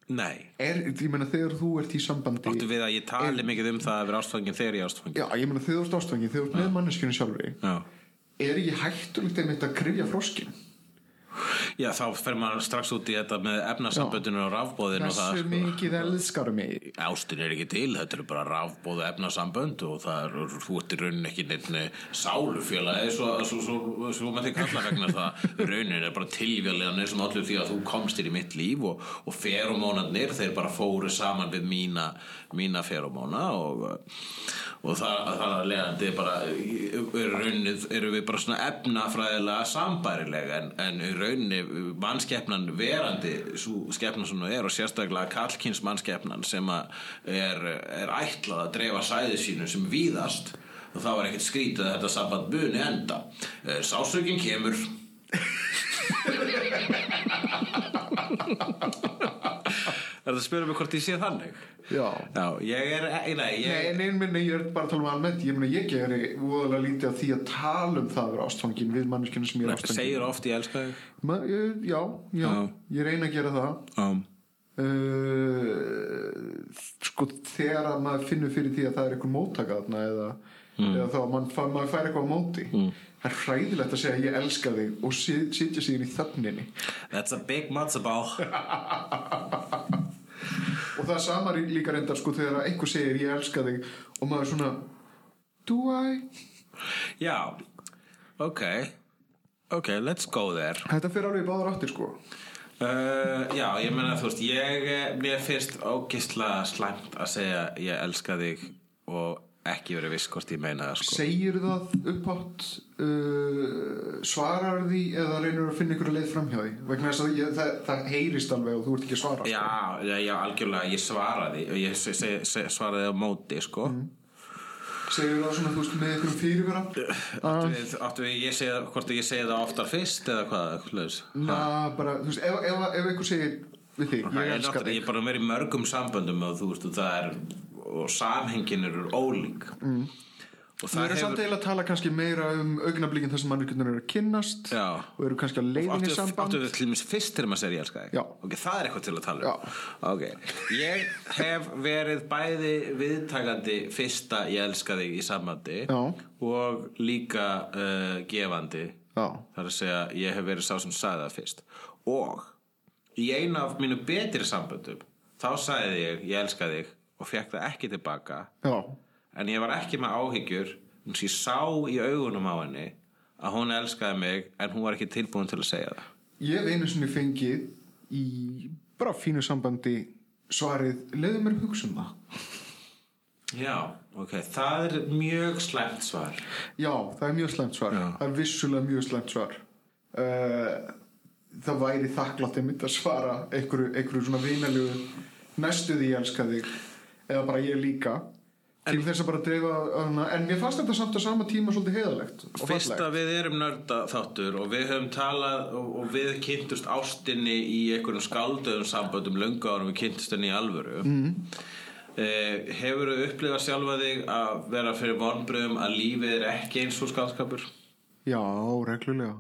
Nei, Er, ég meina þegar þú ert í sambandi áttu við að ég tali mikið um það að vera ástfangin þegar ég er ástfangin. Já, ég meina þegar þú ert ástfangin, þegar þú ert með manneskjunni sjálfri Já. Er ekki hættulegt einmitt að krifja froskin? Já, þá fer maður strax út í þetta með efnasamböndinu og rafbóðinu og Hversu sko. mikið elskar mig Ástin er ekki til, þetta er bara rafbóðu efnasambönd og það er, ert í raunin ekki nefni sálufélagi svo, svo, svo, maður þig kalla vegna það raunin er bara tilvíðlega sem allir því að þú komst þér í mitt líf og, og feromónarnir, þeir bara fóru saman við mína, mína feromóna og, og það, það er leiðandi bara í rauninni eru við bara svona efnafræðilega sambærilega en, en rauninni mannskeppnan verandi svo skeppnan sem það er og sérstaklega kallkins mannskeppnan sem er, er ætlað að dreifa sæði sínu sem víðast. Og þá er ekkert skrítið að þetta samband muni enda. Eh, sásökin kemur Er það að spyrja mig hvort ég sé þannig? Já. Já, ég er, nei, nei, ég, Nei, nei, minni, ég er bara að tala um almennt. Ég meina, ég geri voðalega lítið af því að tala um það að vera ástfangin við manneskjana sem ég er ástfangin. segir oft ég elska þig? Ma, ég, já, já, Já. ég reyna að gera það. Um, uh, Sko, þegar að maður finnur fyrir því að það er einhver móttaka þarna eða, eða þá að mann, fa- maður fær eitthvað á móti. Það er hræðilegt að segja að ég elska þig og sit- sitja inn í þögninni. That's a big matzo ball og það sama rí- líka reyndar sko þegar einhver segir ég elska þig og maður svona Do I? Já, ok. Ok, let's go there. Þetta fyrir alveg báðar áttir sko. Uh, Já, ég meina þú veist ég, eh, mér finnst ógisla slæmt að segja ég elska þig og ekki verið viss hvort ég meina það sko. Segir það upphátt uh, svarar því eða reynur að finna ykkur að leið framhjá því? Vegna þess að ég, það, það heyrist alveg og þú ert ekki að svara sko. Já, já, já, algjörlega, ég svaraði og ég se, se, se, svaraði á móti, sko. Segir það svona þú veist með ykkur fyrirvera áttu, við, áttu við, ég segi, hvort ég segi það oftar fyrst eða hvað, Na, bara, þú veist, ef, ef, ef einhver segir við þig, ég Ég, elska náttúrulega- ég þig er bara verið í mörgum samböndum og þú veist, það er og samhengin eru ólík mm. og Það eru samt eiginlega að tala kannski meira um augnablíkin þar sem mannvirkjurnar eru að kynnast Já. og eru kannski að leiðinni áttu, samband áttu við til dæmis fyrst þegar maður segir ég elska ok, það er eitthvað til að tala um ok, ég hef verið bæði viðtakandi fyrsta ég elska þig í sambandi Já. og líka uh, gefandi Já. það er að segja, ég hef verið sá sem sagði það fyrst og í einu af mínu betri samböndum þá sagði ég, ég elska þig og fekk það ekki tilbaka. Já, en ég var ekki með áhyggjur eins og ég sá í augunum á henni að hún elskaði mig en hún var ekki tilbúin til að segja það. Ég hef einu sinni fengið í bara fínu sambandi svarið, leiðu mér hugsa um það. Já, ok, það er mjög slæmt svar. Já, það er mjög slæmt svar. Já. Það er vissulega mjög slæmt svar. Uh, Það væri þakklátt einmitt að svara einhverju, einhverju svona vinalegu næstu því ég elska þig eða bara ég líka. Til þess að bara dreifa en mér fannst þetta samt á sama tíma svolítið heiðalegt og Fyrst að við erum nörda þáttur og við höfum talað og, og við kynntust ástinni í einhverjum skaldöðum samböndum löngu árum við kynntust henni í alvöru. Mm. eh, Hefur þú upplifað sjálfa þig að vera fyrir vonbröðum að lífið er ekki eins og skaldskapur? Já, reglulega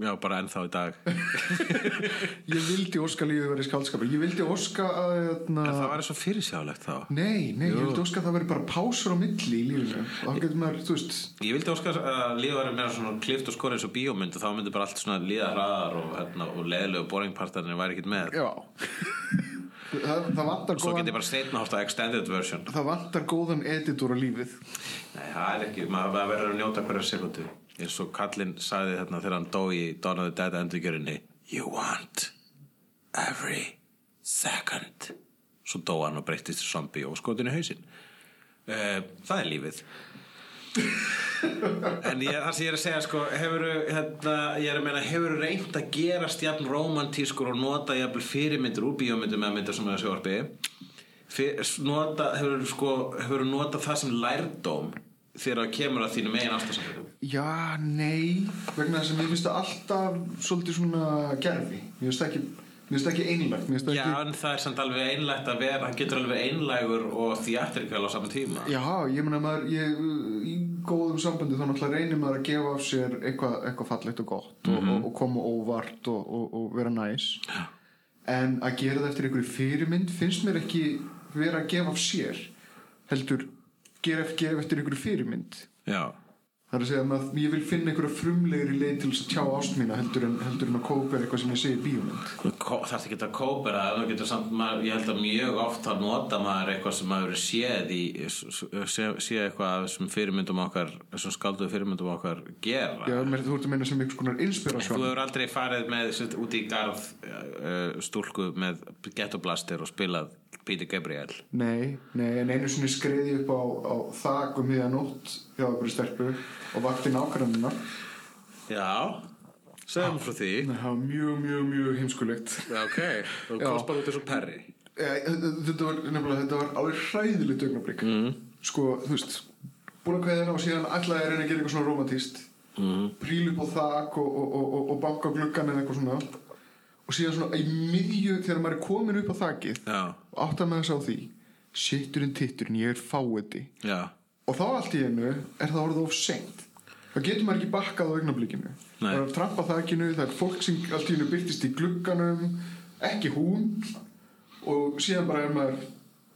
Já, bara ennþá í dag. Ég vildi óska lífið verið skaldskapur Ég vildi óska að hérna, En það var svo fyrirsjálegt þá. Nei, nei, ég vildi óska að það verið bara pásur á milli í lífinu. Og þá getur maður, þú veist Ég vildi óska að lífa væri meira svona klift og skor eins og bíómynd og þá myndi bara allt svona líða hraðar og, hérna, og leðilegu boringpartarnir væri ekkert með. Já. Það, það vantar Svo get ég góðan bara steitna hótt á extended version. Það vantar góðan editor á lífið. Nei, það er ekki, maður verður að njóta hverja sekundu eins og Kallinn sagði þarna þegar hann dó í Dawn of the Dead endurgjörinni. You want every second. Svo dó hann og breyttist í zombie og skotin í hausinn. Uh, Það er lífið. En ég, það sem ég er að segja sko, hefur, hérna, ég er að meina hefur reynt að gerast jafn romantískur og nota jafn fyrirmyndir úr bíómyndum eða myndir sem er að sjóarpi Fyr, nota, hefur sko, hefur nota það sem lærdóm þegar það kemur að þínum eigin ástasamfélum Já, nei Vegna þess að mér finnst það alltaf svolítið svona gerfi. Mér finnst það ekki, ekki einlægt það Já, ekki en það er samt alveg einlægt að vera hann getur alveg einlægur og þjættrikal á saman tíma. Já, ég meina maður ég, í góðum sambandi þá náttúrulega reynir maður að gefa af sér eitthvað, eitthvað fallegt og gott og, og, og koma óvart og, og, og vera næs. En að gera það eftir einhverju fyrirmynd finnst mér ekki vera að gefa af sér heldur gera eftir, einhverju fyrirmynd Já, Það er að segja að ég vil finna einhverja frumlegri leið til þess að tjá ást mína heldur en, heldur en að kópa er eitthvað sem ég segi bíómynd. þarf ekki að kópera það, þú ég held að mjög oft að nota maður eitthvað sem maður séð í sé, sé eitthvað þessum fyrirmyndum okkar þessum skálduðu fyrirmyndum okkar gera Já, mér, þú ert að meina sem einhvers konar Þú inspirasjón. hefur aldrei farið með sett, út í garð uh, stúlku með gettoblaster og spilað Peter Gabriel Nei, nei, en einu sinni skreiði upp á, á þak um miðan nótt hjá okkur stelpu og vakti nákvæmna. Já, segðum frá því Það var mjög, mjög, mjög heimskulegt. Ok, þú komst bara út þessu perri Þetta var, nefnilega, þetta var alveg hræðilegt augnablik. Mm. Sko, þú veist, búin að kveðina og síðan ætlaði að reyna að gera eitthvað svona romantíst. Mm. Príl upp á þak og, og, og, og, banka gluggan eða eitthvað svona. Og síðan svona í miðju þegar maður er komin upp á þakið Já, og áttar með þess á því Sitturinn titturinn, ég er fáiði. Og þá allt í einu er það orðið of seint. Það getur maður ekki bakkað á augnablikinu. Nei. Það er að trappa þakinu, það er fólk sem allt í einu byrtist í glugganum, ekki hún. Og síðan bara er maður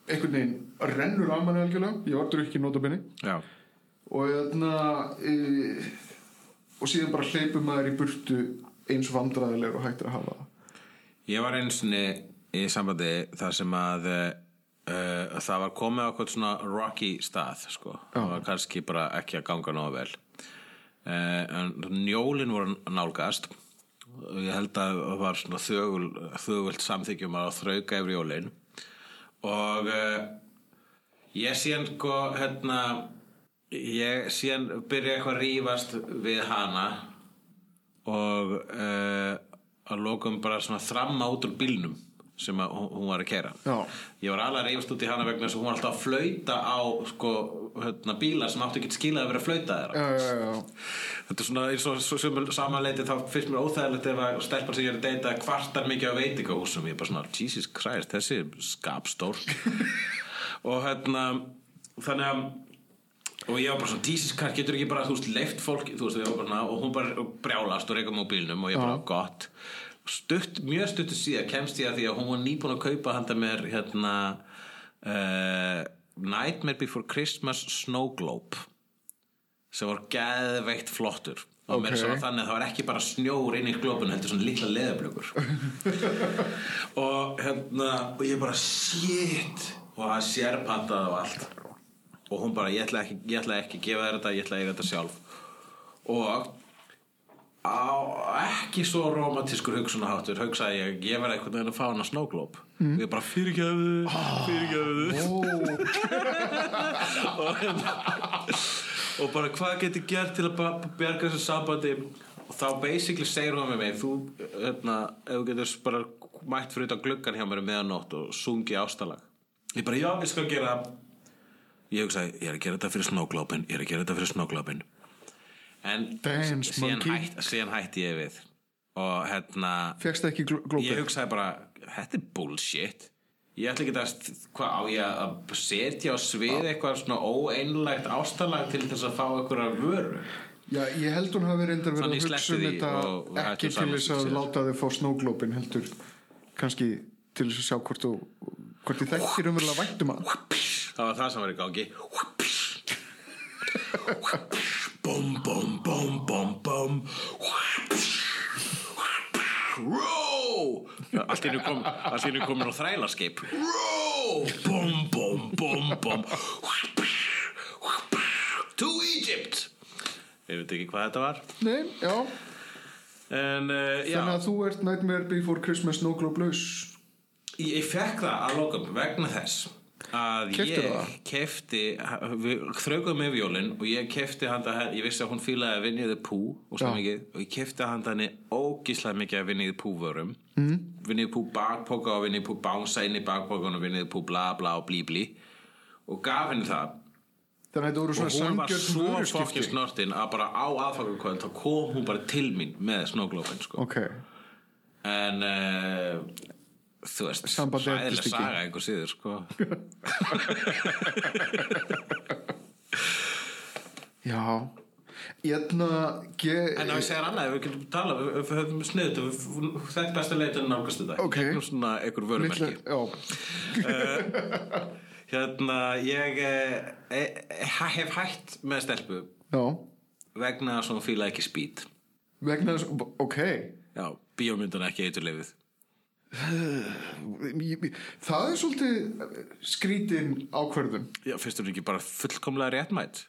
einhvern veginn rennur af manni algjörlega. Ég var ekki notabene. já Og þarna, e, og síðan bara hleypur maður í burtu eins vandræðilegur og hættir að hafa það. Ég var einu sinni í sambandi þar sem að uh, það var komið á eitthvað svona rocky stað sko. það var kannski bara ekki að ganga nógu vel. Uh, en njólin voru nálgast. Og ég held að það var svona þögul, þögult samþykjum að þrauka yfir jólin. Og uh, ég síðan sko hérna ég síðan byrja eitthvað að rífast við hana. Og uh, að lokum bara svona þramma út úr bílnum sem að hún, var að kera Já. ég var alveg að reyfast út í hana vegna þess að hún var alltaf að flauta á sko, hérna, bíla sem áttu ekki skilað að vera að flauta þeirra. Já, þetta er svona eins og svo samanleiti þá finnst mér óþægilegt ef að stelpar sem ég er að deyta kvartar mikið á veitingahúsum. Ég er bara svona, Jesus Christ, þessi skapstór og hérna þannig að og ég var bara svona, Jesus Christ, getur ekki bara þú veist, leift fólk, þú veist, var bara og hún bara brjálast og reyka mobilnum og ég bara, gott. Stutt, mjög stuttu síðan kemst ég að því að hún var nýbúin að kaupa handa mér hérna uh, Nightmare Before Christmas Snow Globe sem var geðveikt flottur. Og okay. svo þannig að það var ekki bara snjór inn í glóbun heldur svona litla leðablökur og hérna og ég bara shit og það sérpantaði og allt og hún bara ég ætla ekki, ég ætla ekki að gefa þér þetta ég ætla að eiga þetta sjálf. Og á ekki svo romantískur hugsunaháttur hugsaði ég, ég verði einhvern veginn að fá hana snowglobe. Mm. og ég bara fyrirgjöfðu Ó, og, hérna, og bara hvað geti gert til að bjarga þessu sambandi? Og þá basically segir hún með mig þú, hérna, ef þú getur bara mætt fyrir utan gluggan hjá mér um meðanótt og sungi ástalag. Ég bara, já, ég skal gera það ég hugsaði, ég er að gera þetta fyrir snowglobin ég er að gera þetta fyrir snowglobin en Dance, síðan, hætt, síðan hætti ég við. Og hérna ég hugsaði bara, þetta er bullshit. Ég ætla ekki að hvað á ég að setja á svið eitthvað svona óeinlægt ástalag til þess að fá einhverja vöru Já, ég held hún hafi reyndar verið Þannig að hugsa um þetta ekki til þess að láta þið fá snóglópin heldur kannski til þess að sjá hvort þú hvort þið þekkir umverulega væntum að það var það sem var í gangi. Bum bum bum bum bum Ró Allt einu kom komin á þrælaskeip. Ró Bum bum bum bum To Egypt. Ég veit ekki hvað þetta var. Nei, já, En uh, já. Þannig að þú ert Nightmare Before Christmas snóglóp laus Ég fekk það að lokum vegna þess að Keyptirðu ég kefti þraukum með vjólin og ég kefti handa ég vissi að hún fílaði að vinniði pú og, Já. mikið, og ég kefti handa henni ógíslega mikið að vinniði pú vörum mm. vinniði pú bakpoka og vinniði pú bánsa inn í bakpokan og vinniði pú bla bla og blí blí og gaf henni það Þannig að þetta voru og svona hún var sangjörn svo vöruskipti fokkið snortin að bara á aðfangakvöld þá kom hún bara til mín með snóglófin sko. Ok, En uh, þú veist, ekki. saga einhver síður sko. já. Hérna ge- En ef ég segir annað, ef við getum talað við, við höfum sniðut, þetta er besta leitin nálgast þetta, Ok. gegnum svona einhver vörumerki. Já, Hérna, ég eh, hef hætt með stelpu já, vegna að hún fílaði ekki speed. Vegna þess, ok. Já, bíómynduna ekki eiturlefið það er svolítið skrítin ákverðun Já, fyrst er ekki bara fullkomlega réttmætt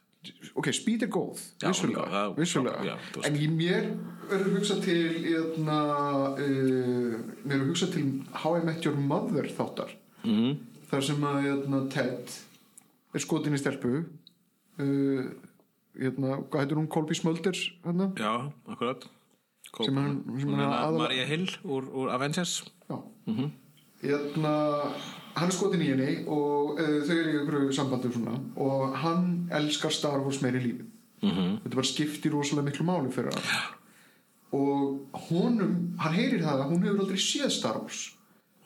ok, speed er góð, Já, vissulega, já, vissulega. en ég mér verður hugsað til eitna, uh, mér verður hugsað til How I Met Your Mother þáttar mm. þar sem að eitna, Ted er skotin í stelpu uh, eitna, hvað heitir hún, Colby Smulders hérna? Já, akkurat Sem hann- sem hann aðal- Maria Hill úr, úr Avengers. Já. Hérna, hann er skotin í henni og uh, þau eru í einhverju sambandi og svona og hann elskar Star Wars meiri lífið. Mm þetta bara skiptir rosalega miklu máli fyrir hann. Og honum, hann heyrir það að hún hefur aldrei séð Star Wars.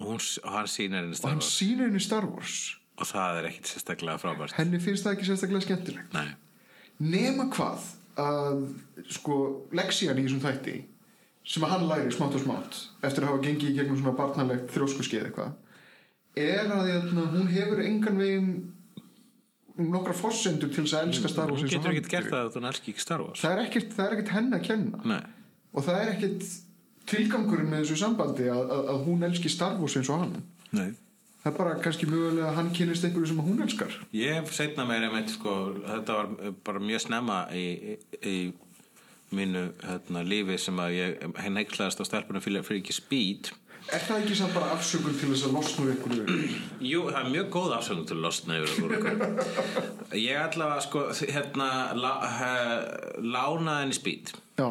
Hún, og hann sýnir henni og hann sýnir henni Star Wars. Og það er ekkit sérstaklega frábært. Henni finnst það ekki sérstaklega skemmtilegt. Nema hvað að sko leksían í þessum þætti sem að hann læri smátt og smátt eftir að hafa gengið í gegnum svona barnalegt þrjóskuskeið eitthvað er að hérna, hún hefur engan veginn nokkra fossendur til þess að elska Star Wars hún getur ekkit gert það að hún elski ekki Star Wars. Það er ekkert, er ekkert henni að kenna. Nei, og það er ekkert tilgangurinn með þessu sambandi að, að, að hún elski Star Wars eins og hann. Nei. Það er bara kannski mögulega að hann kynist einhverju sem hún elskar. Ég setna meira með sko, þetta var bara mjög snemma í, í, í mínu hérna, lífi sem að ég henn heikslaðast á stelpunum fyrir, fyrir ekki speed. Er það ekki samt bara afsökun til þess að losna úr einhverju Jú, það er mjög góð afsöngum til að losna yfir úr okkur Ég allavega sko hérna lá, uh, lánaði henni speed. Já,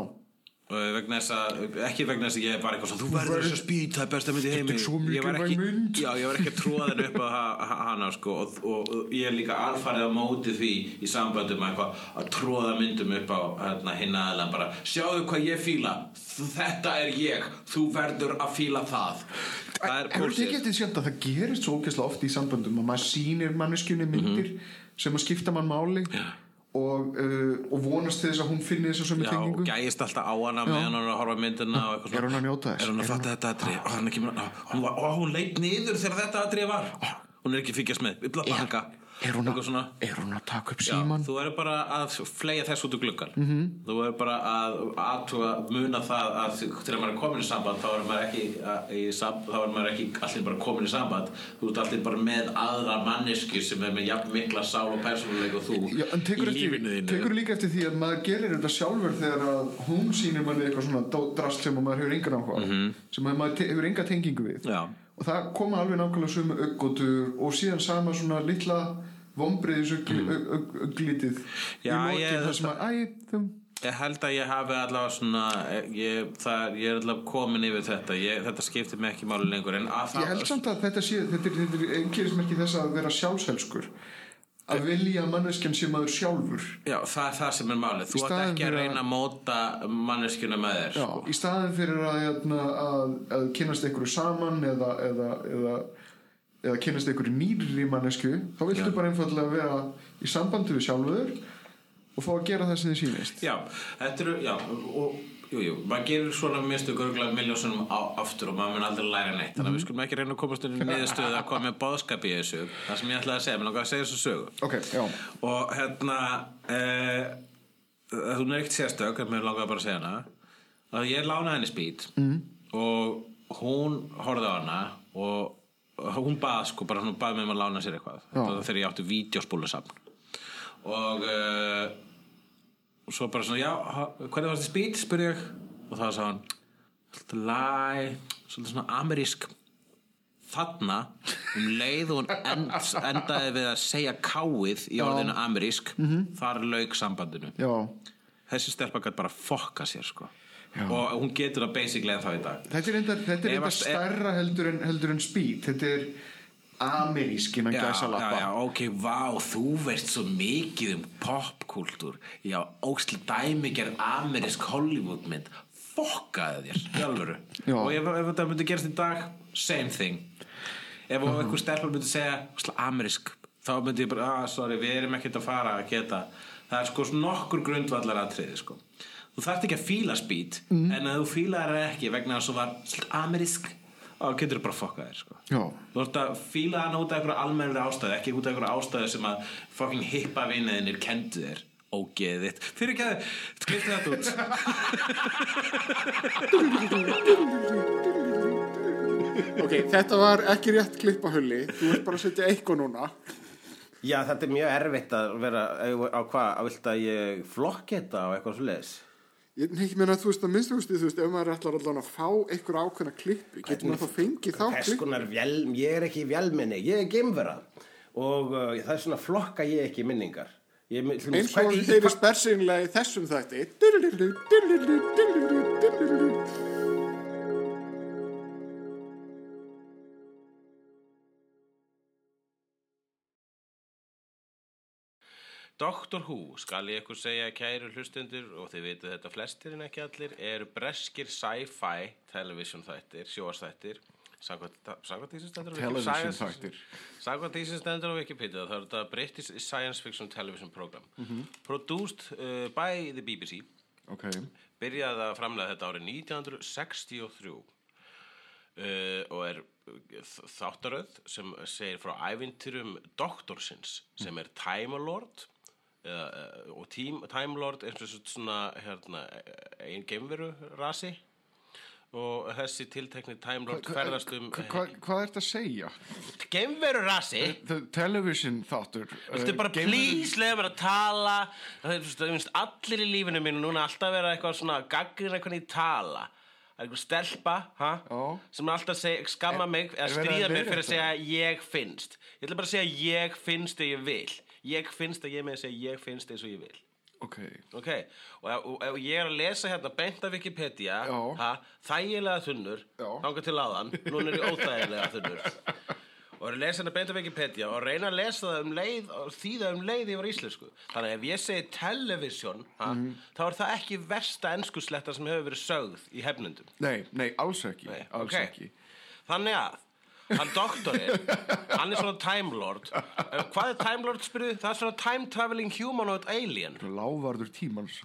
vegna þess að, ekki vegna þess að ég bara eitthvað svona, þú verður þess að speed, það er besta mynd í heimi. Ég var mikilvæg ekki, já, ég var ekki að tróða þenni upp ha- hana sko, og, og, og ég er líka alfarið á móti því í samböndum að eitthvað að tróða myndum upp á hérna, hinn aðeins bara, sjáðu hvað ég fíla. Þetta er ég, þú verður að fíla það. Það er að það gerist svo ógeðslega oft í samböndum að maður sýnir manneskjunni myndir sem að skipta mann máli og, uh, og vonast til þess að hún finni þess að sömu Já, og tengingu. gæist alltaf á hana hún er að horfa myndina og eitthvað Er hún að njóta þess? Er hún að fatta þetta aðri? Ó, hann, ó, hún, hún leit niður þegar þetta aðri var. Hún er ekki að fylgjast með, við blá baka er hún, að, er hún að taka upp Já, síman þú verður bara að fleia þess út úr gluggan Mhm. -hmm. Þú verður bara að aðtúa muna það að þegar maður er komin í samband þá er maður ekki, að, ekki allir bara komin í samband Þú ert allir bara með aðra manneski sem er með jafn mikla sál og persónuleik og þú Já, í lífinu þínu tekur líka eftir því að maður gerir þetta sjálfur þegar að hún sýnir manni eitthvað svona drast sem að maður hefur engan áhuga mm sem að maður hefur enga tengingu við Já. og það koma alveg nákvæmlega sömu auggotur og síðan sama svona litla vombriðis auglítið í Já, lokin ég- þar sem að æ, þeim, Ég held að ég hafi allavega svona ég, það, ég er allavega komin yfir þetta. Ég, þetta skiptir mig ekki máli lengur ég held samt að þetta sé þetta er, þetta er einkerismerki þess að vera sjálfselskur að vilja manneskjan sé maður sjálfur. Já, það er það sem er málið. Þú Í staðinn ekki að reyna að móta manneskjuna með þér Já, sko. í staðin fyrir að, að, að, að kynast einhverju saman eða, eða, eða, eða kynast einhverju nýrri mannesku þá viltu bara einfallega vera í sambandi við sjálfur og fá að gera það sem þið sýnist. Já, þetta eru, já, og jú, jú, maður gerir svona gurglega miljósunum aftur og maður mun aldrei læra neitt þannig að við skulum ekki reyna að komast inn í niðurstöðu að koma með bóðskap í þessu það sem ég ætlaði að segja, mér langar að segja þessu sögu. Ok, já, og hérna eh, hún er ekkert sérstök mér langar bara að segja hana. Að ég lánaði henni spýt mm. og hún horfði á hana og hún bað sko bara hún bað mig um að lána sér eitthvað. Já. þegar ég átti vídeospúlusafn og uh, og svo bara svona já, hvernig var þetta spýt? spurði ég. Og það sagði hann svolítið læ, svolítið svona amerísk. Þarna um leið og hún end, endaði við að segja káið í orðinu amerísk þar lauk sambandinu. Já. Þessi stelpa gætt bara fokka sér sko Já. og hún getur það basically en þá í dag. Þetta er enda, þetta er Ef enda að- stærra heldur en, heldur en speed. Þetta er amerísk innan já, gæsa lappa. ok, vá, þú veist svo mikið um popkúltúr. Já, óksli dæmigerð amerísk Hollywoodmynd fokkaði þér, og ef, ef þetta myndi gerast í dag same thing. Ef uh einhver stelpur myndi segja amerísk, þá myndi ég bara ah, sorry, við erum ekkert að fara að geta. Það er sko nokkur grundvallar atriði sko. Þú þarft ekki að fíla spýt en að þú fílar það ekki vegna að þú var svolítið amerísk þá getur bara að fokka þér sko. Þú ert að fíla hana út af einhverju almennri ástæðu ekki út af einhverju ástæðu sem að fucking hippa vinniðinir kendu þér ógeðið þitt fyrir ekki að klifta þetta út Ok, þetta var ekki rétt klippa hulli. Þú ert bara að setja eitthvað núna. Já, þetta er mjög erfitt að vera á hvað, á vilt að ég flokki þetta á eitthvað svo leiðis Ég ég meina að þú veist að minnstu þú veist, ef maður ætlar allan að fá einhver ákveðna klippi, getur maður þá fengið þá vél, ég er ekki vélminni, ég er geimvera. Og uh, það er svona flokka ég ekki minningar. Ég, Eins og hvað- í- þeir eru spersinlega í þessum þætti. Doctor Who, skal ég ykkur segja kæru hlustundur og þið veitu þetta flestir en ekki allir, eru breskir sci-fi television þættir, sjóastættir Sagvað því sem stendur á Television þættir. Sagvað því sem stendur á Wikipedia það er þetta British Science Fiction Television Program. Produced uh, by the BBC Ok, byrjaði að framlega þetta árið 1963 uh, og er uh, þáttaröð sem segir frá ævintyrum doktorsins sem er Time Lord uh, og tím, Time Lord er svona, svona hérna, ein geimveru rasi og þessi tiltekni Time Lord ferðast um Hva- hva- Hvað ert að segja? geimveru rasi The television þáttur uh, bara game- please leiða mér að tala Það er, þú þú allir í lífinu mínu núna alltaf vera eitthvað svona gaggrina hvernig ég tala Það er eitthvað stelpa? Já. sem alltaf segja, skamma mig eða stríða mér fyrir að segja ég finnst Ég ætla bara að segja ég finnst þegar ég vil Ég finnst að ég með að segja ég finnst eins og ég vil Ok, Ok, og ef, ég er að lesa hérna beint af Wikipedia ha, þægilega þunnur Já. þangað til áðan, núna er ég óþægilega þunnur og er að lesa hérna beint af Wikipedia og reyna að lesa það um leið og þýða um leið yfir íslensku þannig að ef ég segi television ha, Mhm. þá er það ekki versta enskusletta sem hefur verið sögð í hefnundum nei, nei, alls ekki Nei, Alls ok. ekki þannig að hann doktorinn, hann er svona time lord Eh, hvað er time lord spyrðu? það er svona time traveling humanoid alien Lávarður tímans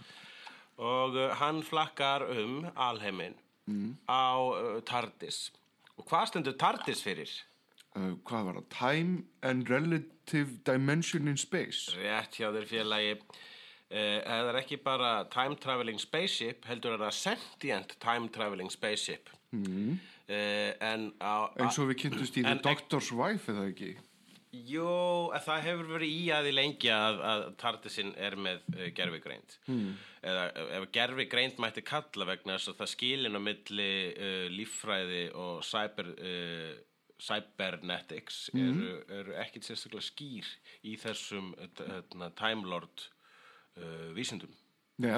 og uh, hann flakkar um alheiminn á uh, TARDIS og hvað stendur TARDIS fyrir? uh, Hvað var það? Time and Relative Dimension in Space Rétt hjá þér félagi það er ekki bara time traveling spaceship heldur er það sentient time traveling spaceship mm. En á, eins og við kynntust í The en- Doctor's Wife eða ekki? Að það hefur verið í að því lengi að, að TARDISinn er með uh, gerfigreind hmm. eða ef gerfigreind mætti kalla vegna þess að það skilin á milli uh, líffræði og cyber, uh, cybernetics eru, eru ekkit sérstaklega skýr í þessum uh, Time Lord vísindum Nei,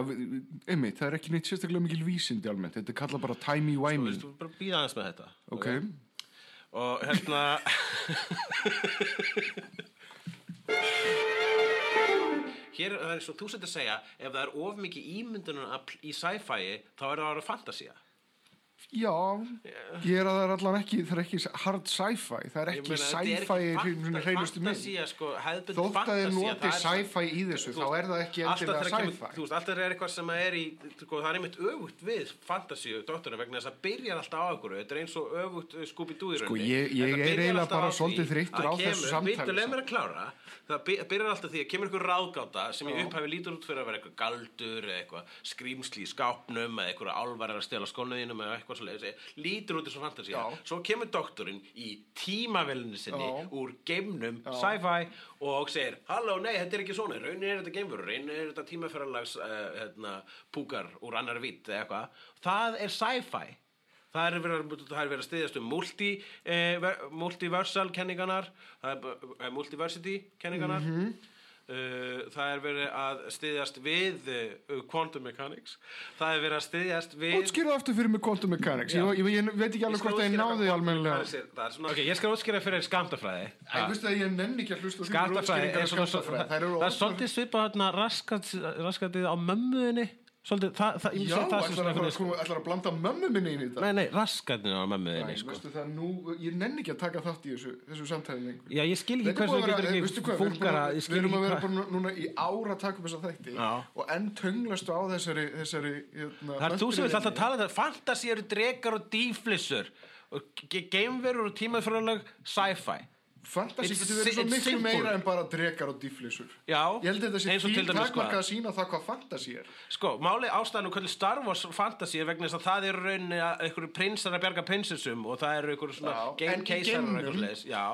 einmitt, það er ekki neitt sérstaklega mikil vísindi almennt. Þetta er kallað bara Þú timey-wimey veist, bara býða aðeins með þetta Ok, og hérna hér er það eins og þú sett að segja ef það er of mikið ímyndunarafl í sci-fi þá er það að vera fantasía já Ég er að það er allan ekki, það er ekki hard sci-fi Það er Ég ekki sci-fi hreinustu mynd. sko, Þótt að fantasía, noti sci-fi í þessu, Þú þá veist, er það ekki endilega sci-fi. Þú veist, alltaf er eitthvað sem er í sko, það er einmitt öfugt við fantasíu doktorinn vegna þess að byrjar alltaf á okkur þetta er eins og öfugt uh, Scooby-Doo í Sko, ég- ég er eiginlega bara svolítið þreyttur að á þessu leið sko. það by- byrjar alltaf því að kemur ykkur ráðgáta sem í upphafi lítur út fyrir að vera eitthvað galdur eða eitthvað í eitthvað álvar er að stela skónuðinum eða eitthvað svo lítur út eins og fantasía. Svo kemur doktorinn í tímavelinu sinni Já. úr geimnum sci-fi og segir halló, nei, þetta er ekki svona, raunin er þetta geimfur raunin er þetta tímaferðarlags uh, hérna, púkar úr annar vitt eða eitthvað. Það er sci-fi. Það er verið, er að styðjast um multi, eh, ver- multiversal kenningarnar eh, multiversity kenningarnar. Mhm. Uh, það er verið að styðjast við uh, quantum mechanics. Það er verið að styðjast við Útskýra aftur fyrir mig quantum mechanics. Ég, ég, ég veit ekki alveg hvort að ég útskýra náði hvað almennilega. Quantum mechanics er. Það er svona- ok, ég skal útskýra fyrir skamtafræði Æ, veistu að ég nenni ekki að hlusta eru það er svolítið svipað raskat, raskatið á mömmuðinni svolítið, það, það, ég Já, segi það ætlar svona að, einhvern sko, ætlar að blanda mömmu minni inn í þetta? Nei, nei, raskatið á mömmuðinni Æ, sko. veistu það nú, ég nenni ekki að taka þátt í þessu, þessu samtæðin lengur Já, ég skil ekki er hversu búið við að vera- getur veistu ekki hvað, við erum að- ég skil að ekki vera bara núna í ára að taka upp þessa þætti Já. og enn tönglastu á þessari, þessari hérna, Það er þú sem vilt alltaf tala um þetta Fantasi eru drekar og ge- geimverur og tímaðfræðileg sci-fi Fantasy getur verið svo miklu simple. meira en bara drekar og difflisur Já, Ég held að þetta sé dæmis takmarka að sína það hvað fantasy er. Sko, máli ástæðan og hvernig Star Wars fantasy er vegna þess að það er rauninni að einhverju prinsar að bjarga prinsessum og það eru einhverju svona keisarar og eitthvað leis. Já,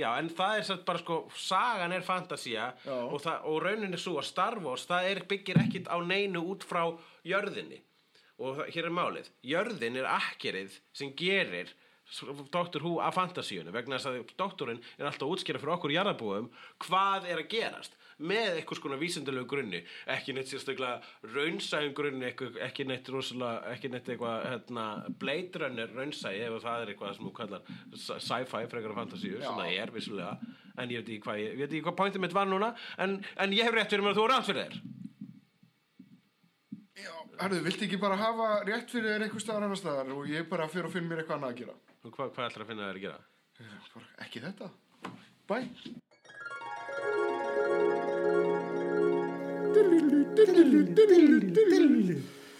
já, en það er bara sko, sagan er fantasía og, og rauninni svo að Star Wars það er, byggir ekkit á neinu út frá jörðinni. Og það, hér er málið, jörðin er akkerið sem gerir Dr. Who af fantasíunni vegna þess að doktorinn er alltaf að útskýra fyrir okkur jarðabúum hvað er að gerast með eitthvað skona vísindulegu grunni ekki neitt sérstaklega raunsæðum grunni ekki, neitt rosalega ekki neitt eitthvað hérna, Blade Runner raunsæði ef það er eitthvað sem þú kallar sci- sci-fi frekar af fantasíu sem það er vissulega en ég veit ekki hvað, hvað pointið mitt var núna en, en ég hef rétt fyrir mér að þú er rátt fyrir þér Já, herðu, viltu ekki bara hafa rétt fyrir þér einhver staðar annar staðar og ég bara fyrir að finna mér eitthvað annað að gera Og hvað, hvað ætlar að finna þér að gera? Eh, bara, Ekki þetta. Bye.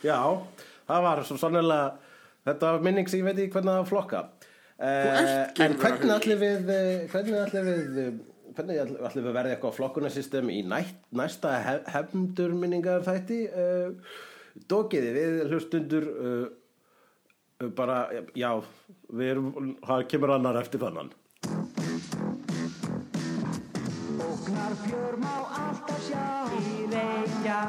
Já, það var svo sannlega þetta var minning sem ég veit ekki hvernig það var flokka uh, ert en hvernig allir við eh, hvernig allir við eh, hvernig allir við verði eitthvað flokkunarsystem í næst, næsta hef, hefndur minningar þætti uh, dókiði við hlustundur uh, bara, já við erum, það kemur annar eftir þannan Óknar fjörm á alltaf sjá. Í reykja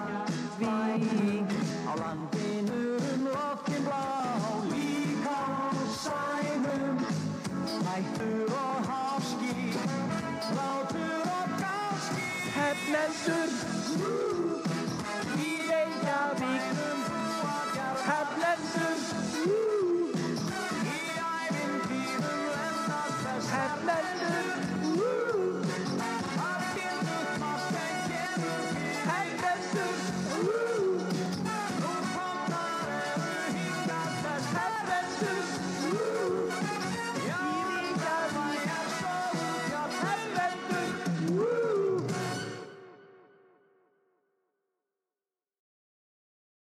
vík Á landinu um loftin blá. Líka á sænum. Hættur og háski. Látur og gáski. Hefnendur Í reykja vík Have blessed.